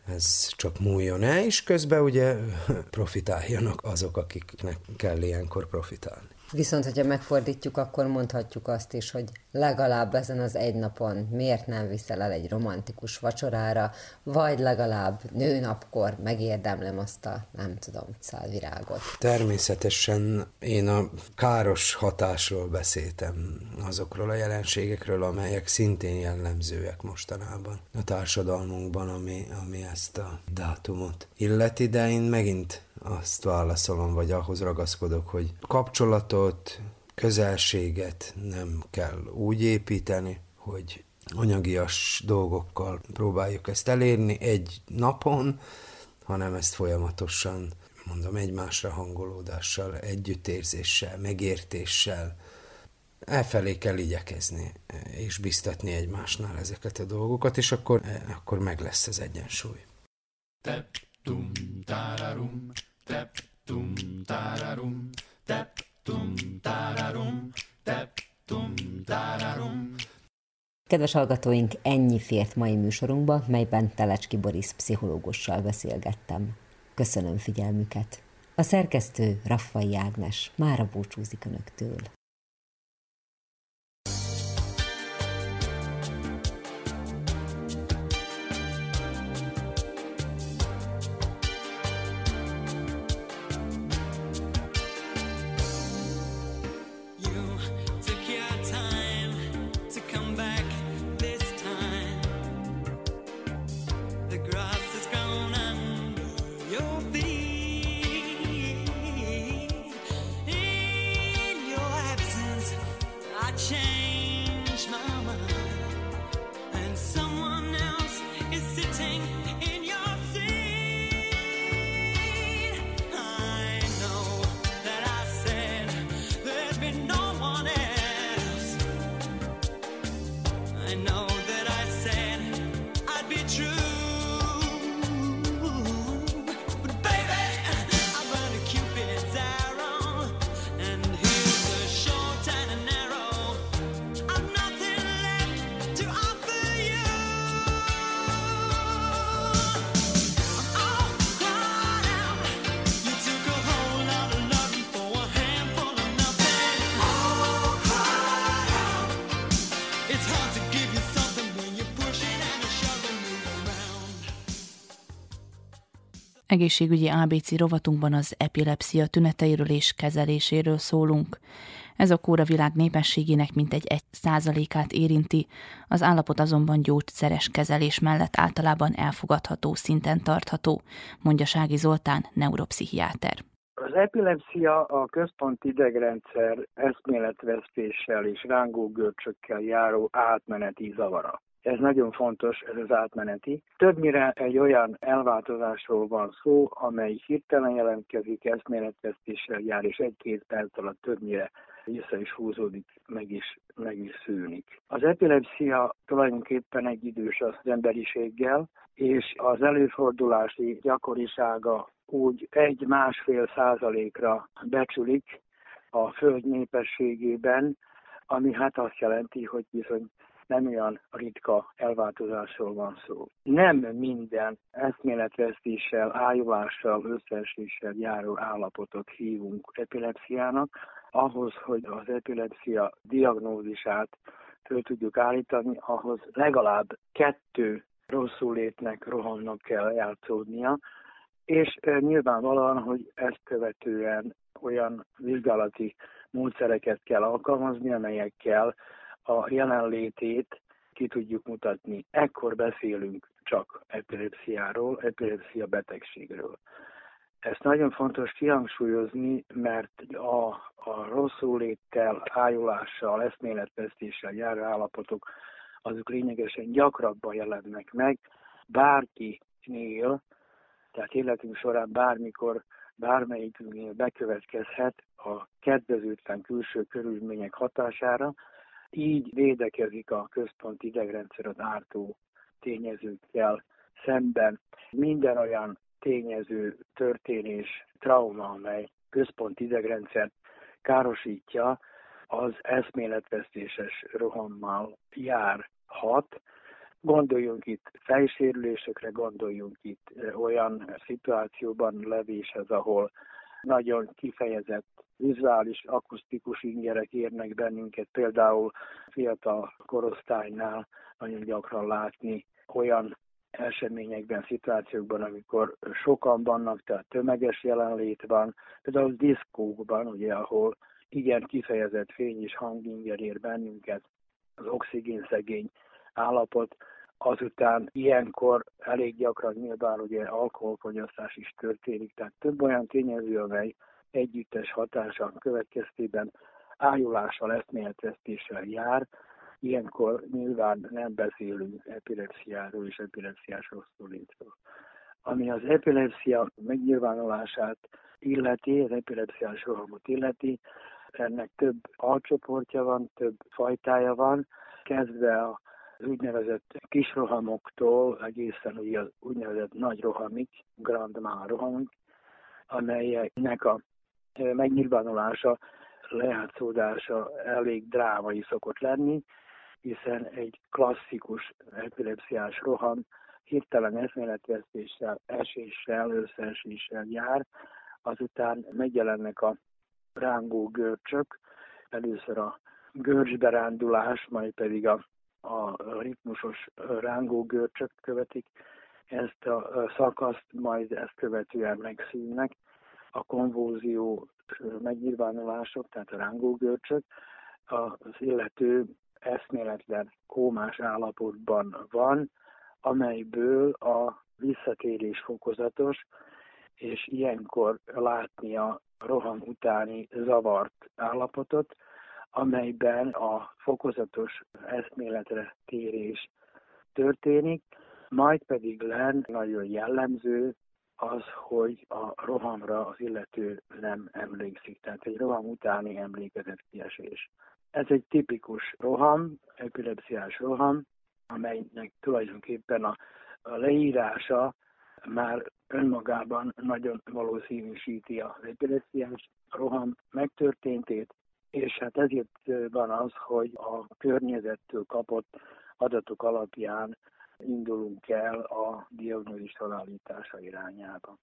ez csak múljon el, és közben ugye profitáljanak azok, akiknek kell ilyenkor profitálni. Viszont, hogyha megfordítjuk, akkor mondhatjuk azt is, hogy legalább ezen az egy napon miért nem viszel el egy romantikus vacsorára, vagy legalább nőnapkor megérdemlem azt a, nem tudom, szálvirágot. Természetesen én a káros hatásról beszéltem, azokról a jelenségekről, amelyek szintén jellemzőek mostanában a társadalmunkban, ami, ami ezt a dátumot illeti, de én megint azt válaszolom, vagy ahhoz ragaszkodok, hogy kapcsolatot, közelséget nem kell úgy építeni, hogy anyagias dolgokkal próbáljuk ezt elérni egy napon, hanem ezt folyamatosan, mondom, egymásra hangolódással, együttérzéssel, megértéssel, elfelé kell igyekezni, és biztatni egymásnál ezeket a dolgokat, és akkor, akkor meg lesz az egyensúly. Tep tum tararum, tep tum tararum, tep tum tararum, tep tum tararum. Kedves hallgatóink, ennyi fért mai műsorunkba, melyben Telecski Boris pszichológussal beszélgettem. Köszönöm figyelmüket. A szerkesztő Raffai Ágnes mára búcsúzik Önöktől. Egészségügyi ABC rovatunkban az epilepszia tüneteiről és kezeléséről szólunk. Ez a kóra világ népességének mintegy egy százalékát érinti, az állapot azonban gyógyszeres kezelés mellett általában elfogadható szinten tartható, mondja Sági Zoltán, neuropszichiáter. Az epilepsia a központi idegrendszer eszméletvesztéssel és rángógörcsökkel járó átmeneti zavara. Ez nagyon fontos, ez az átmeneti. Többnyire egy olyan elváltozásról van szó, amely hirtelen jelentkezik, eszméletvesztéssel jár, és egy-két perc alatt többnyire vissza is húzódik, meg is, meg is szűnik. Az epilepsia tulajdonképpen egy idős az emberiséggel, és az előfordulási gyakorisága úgy egy-másfél százalékra becsülik a föld népességében, ami hát azt jelenti, hogy bizony nem olyan ritka elváltozásról van szó. Nem minden eszméletvesztéssel, ájulással, összeeséssel járó állapotot hívunk epilepsziának. Ahhoz, hogy az epilepsia diagnózisát föl tudjuk állítani, ahhoz legalább kettő rosszul létnek, rohamnak kell játszódnia, és e, nyilvánvalóan, hogy ezt követően olyan vizsgálati módszereket kell alkalmazni, amelyekkel a jelenlétét ki tudjuk mutatni. Ekkor beszélünk csak epilepsziáról, epilepsia betegségről. Ezt nagyon fontos kihangsúlyozni, mert a, a rosszulléttel, ájulással, eszméletvesztéssel járó állapotok, azok lényegesen gyakrabban jelennek meg, bárkinél, tehát életünk során bármikor, bármelyikünknél bekövetkezhet a kedvezőtlen külső körülmények hatására, így védekezik a központi idegrendszer az ártó tényezőkkel szemben. Minden olyan tényező, történés, trauma, amely központi idegrendszert károsítja, az eszméletvesztéses rohammal járhat, Gondoljunk itt fejsérülésekre, gondoljunk itt olyan szituációban levéshez, ahol nagyon kifejezett vizuális, akusztikus ingerek érnek bennünket, például fiatal korosztálynál nagyon gyakran látni olyan eseményekben, szituációkban, amikor sokan vannak, tehát tömeges jelenlét van, például diszkókban, ugye, ahol igen kifejezett fény és hanginger ér bennünket, az oxigénszegény állapot, azután ilyenkor elég gyakran nyilván ugye alkoholfogyasztás is történik, tehát több olyan tényező, amely együttes hatása következtében. Ájulással, eszméletvesztéssel jár, ilyenkor nyilván nem beszélünk epilepsziáról és epilepsziás rosszulétről. Ami az epilepsia megnyilvánulását illeti, az epilepsziás rohamot illeti, ennek több alcsoportja van, több fajtája van, kezdve az úgynevezett kis rohamoktól egészen ugye az úgynevezett nagy rohamig, grand mal rohamig, amelyeknek a megnyilvánulása, lejátszódása elég drámai szokott lenni, hiszen egy klasszikus epilepsziás roham hirtelen eszméletvesztéssel, eséssel, összeeséssel jár, azután megjelennek a rángó görcsök, először a görcsberándulás, majd pedig a, a ritmusos rángó görcsök követik ezt a szakaszt, majd ezt követően megszűnnek a konvulzió megnyilvánulások, tehát a rángógörcsök, az illető eszméletlen kómás állapotban van, amelyből a visszatérés fokozatos, és ilyenkor látni a roham utáni zavart állapotot, amelyben a fokozatos eszméletre térés történik, majd pedig len nagyon jellemző az, hogy a rohamra az illető nem emlékszik, tehát egy roham utáni emlékezett kiesés. Ez egy tipikus roham, epilepsziás roham, amelynek tulajdonképpen a, a leírása már önmagában nagyon valószínűsíti az epilepsziás roham megtörténtét, és hát ezért van az, hogy a környezettől kapott adatok alapján indulunk el a diagnózis felállítása irányába.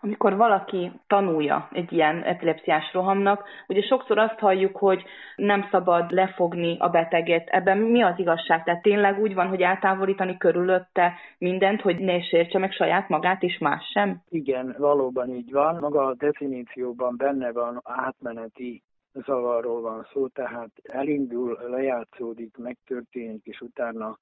Amikor valaki tanulja egy ilyen epilepsziás rohamnak, ugye sokszor azt halljuk, hogy nem szabad lefogni a beteget. Ebben mi az igazság? Tehát tényleg úgy van, hogy eltávolítani körülötte mindent, hogy ne sértse meg saját magát és más sem? Igen, valóban így van. Maga a definícióban benne van átmeneti zavarról van szó, tehát elindul, lejátszódik, megtörténik, és utána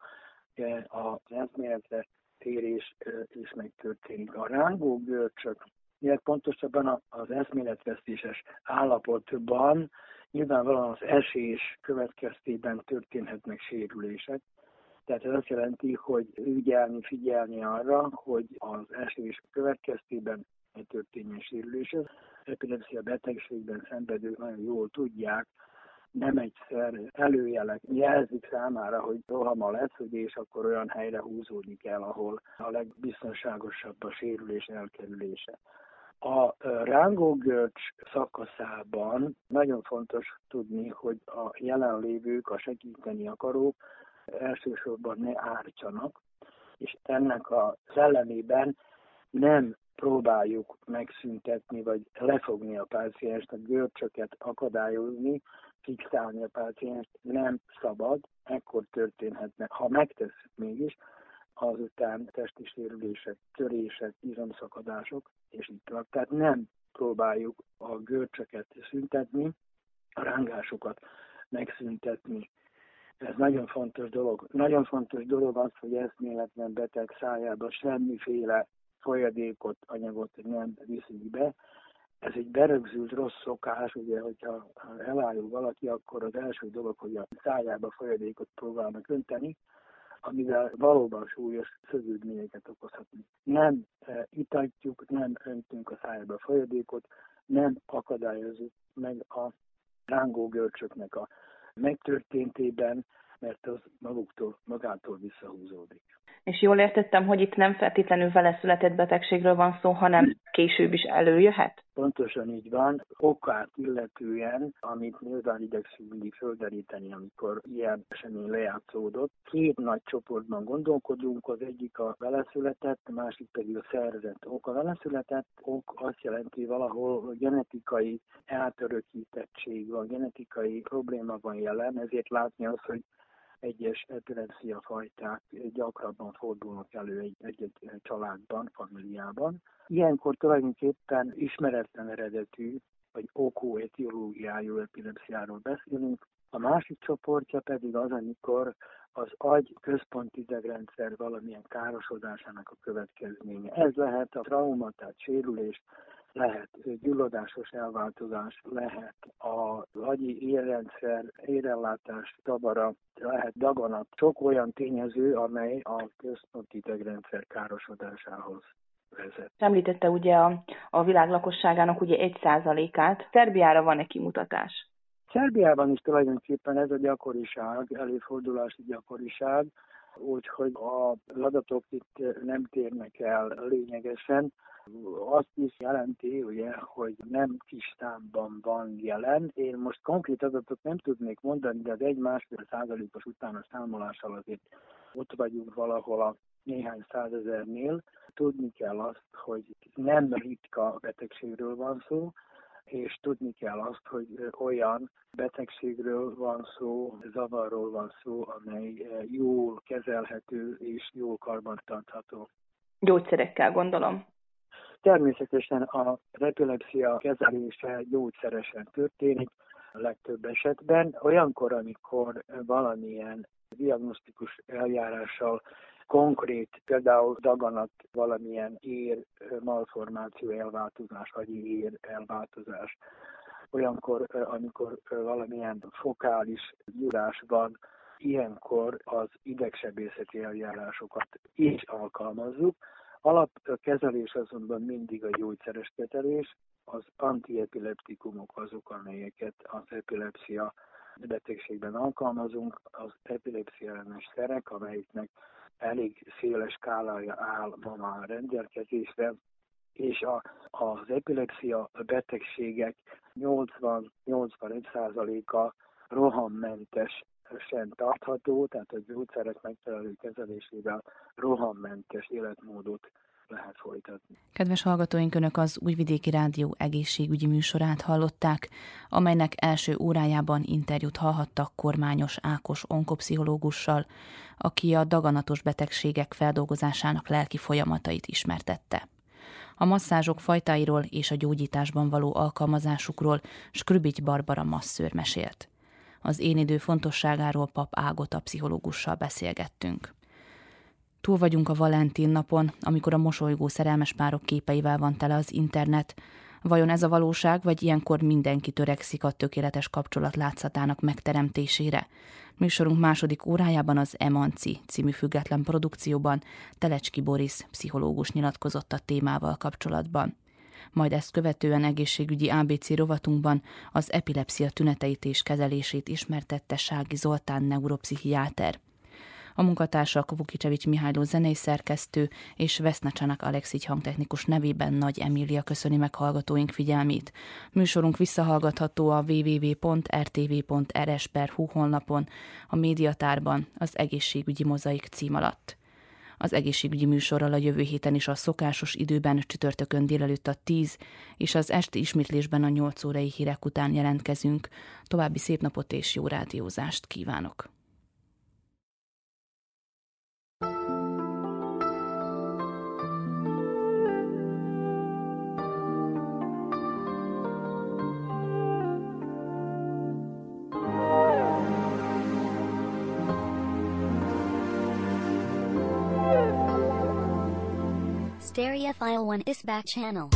az eszméletre térés is megtörténik. A rángó görcsök, miért pontosabban az eszméletvesztéses állapotban nyilvánvalóan az esés következtében történhetnek sérülések. Tehát ez azt jelenti, hogy ügyelni, figyelni arra, hogy az esés következtében ne történjen sérülés. Epilepsia betegségben szenvedők nagyon jól tudják, nem egyszer előjelek jelzik számára, hogy rohama lesz, hogy és akkor olyan helyre húzódni kell, ahol a legbiztonságosabb a sérülés elkerülése. A rángógörcs szakaszában nagyon fontos tudni, hogy a jelenlévők, a segíteni akarók elsősorban ne ártsanak, és ennek a szellemében nem próbáljuk megszüntetni, vagy lefogni a pácienst, a görcsöket akadályozni, fixálni a pácienst nem szabad, ekkor történhetnek. Ha megtesszük mégis, azután testi sérülések, törések, izomszakadások, és így tovább. Tehát nem próbáljuk a görcsöket szüntetni, a rángásokat megszüntetni. Ez nagyon fontos dolog. Nagyon fontos dolog az, hogy eszméletlen beteg szájába semmiféle folyadékot, anyagot nem viszik be, ez egy berögzült rossz szokás, ugye, hogyha elájul valaki, akkor az első dolog, hogy a szájába folyadékot próbálnak önteni, amivel valóban súlyos szövődményeket okozhatni. Nem e, itatjuk, nem öntünk a szájába folyadékot, nem akadályozunk meg a rángógörcsöknek a megtörténtében, mert az maguktól, magától visszahúzódik. És jól értettem, hogy itt nem feltétlenül vele született betegségről van szó, hanem később is előjöhet? Pontosan így van. Okát illetően, amit nyilván igyekszünk mindig földeríteni, amikor ilyen esemény lejátszódott. Két nagy csoportban gondolkodunk, az egyik a veleszületett, a másik pedig a szerzett ok. A veleszületett ok azt jelenti valahol genetikai eltörökítettség van, genetikai probléma van jelen, ezért látni azt, hogy egyes epilepszia fajták gyakrabban fordulnak elő egy-egy családban, familiában. Ilyenkor tulajdonképpen ismeretlen eredetű, vagy okó etiológiájú epilepsziáról beszélünk. A másik csoportja pedig az, amikor az agy központi idegrendszer valamilyen károsodásának a következménye. Ez lehet a trauma, tehát sérülés, lehet gyulladásos elváltozás, lehet az agyi érrendszer, érellátás zavara, lehet daganat. Sok olyan tényező, amely a központi idegrendszer károsodásához vezet. Említette ugye a, a világ lakosságának ugye egy százalékát. Szerbiára van-e kimutatás? Szerbiában is tulajdonképpen ez a gyakoriság, előfordulási gyakoriság, úgyhogy az adatok itt nem térnek el lényegesen. Azt is jelenti, ugye, hogy nem kis számban van jelen. Én most konkrét adatot nem tudnék mondani, de az egy-másfél százalékos utána számolással azért ott vagyunk valahol a néhány százezernél. Tudni kell azt, hogy nem ritka betegségről van szó, és tudni kell azt, hogy olyan betegségről van szó, zavarról van szó, amely jól kezelhető és jól karbantartható. Gyógyszerekkel gondolom. Természetesen a epilepsia kezelése gyógyszeresen történik a legtöbb esetben. Olyankor, amikor valamilyen diagnosztikus eljárással konkrét, például daganat, valamilyen ér malformáció elváltozás, vagy ér elváltozás. Olyankor, amikor valamilyen fokális gyulás van, ilyenkor az idegsebészeti eljárásokat is alkalmazzuk. Alapkezelés azonban mindig a gyógyszeres kezelés, az antiepileptikumok azok, amelyeket az epilepsia betegségben alkalmazunk, az epilepsia ellenes szerek, amelyiknek elég széles skálája áll ma már rendelkezésre, és a, az epilepsia betegségek 80-81%-a rohammentes sem tartható, tehát a gyógyszerek megfelelő kezelésével rohammentes életmódot lehet folytatni. Kedves hallgatóink, Önök az Újvidéki Rádió egészségügyi műsorát hallották, amelynek első órájában interjút hallhattak kormányos Ákos onkopszichológussal, aki a daganatos betegségek feldolgozásának lelki folyamatait ismertette. A masszázsok fajtáiról és a gyógyításban való alkalmazásukról Skrübics Barbara masszőr mesélt. Az én idő fontosságáról pap Ágota pszichológussal beszélgettünk. Túl vagyunk a Valentin napon, amikor a mosolygó szerelmes párok képeivel van tele az internet. Vajon ez a valóság, vagy ilyenkor mindenki törekszik a tökéletes kapcsolat látszatának megteremtésére? Műsorunk második órájában az Emanci című független produkcióban Telecski Boris pszichológus nyilatkozott a témával kapcsolatban. Majd ezt követően egészségügyi ABC rovatunkban az epilepsia tüneteit és kezelését ismertette Sági Zoltán neuropszichiáter. A munkatársak Vukicsevics Mihályló zenei szerkesztő és Vesznacsanak Alexigy hangtechnikus nevében Nagy Emília köszöni meg hallgatóink figyelmét. Műsorunk visszahallgatható a www.rtv.rs.hu honlapon, a médiatárban, az egészségügyi mozaik cím alatt. Az egészségügyi műsorral a jövő héten is a szokásos időben csütörtökön délelőtt a 10 és az esti ismétlésben a 8 órai hírek után jelentkezünk. További szép napot és jó rádiózást kívánok! Stereophile 1 is back channel.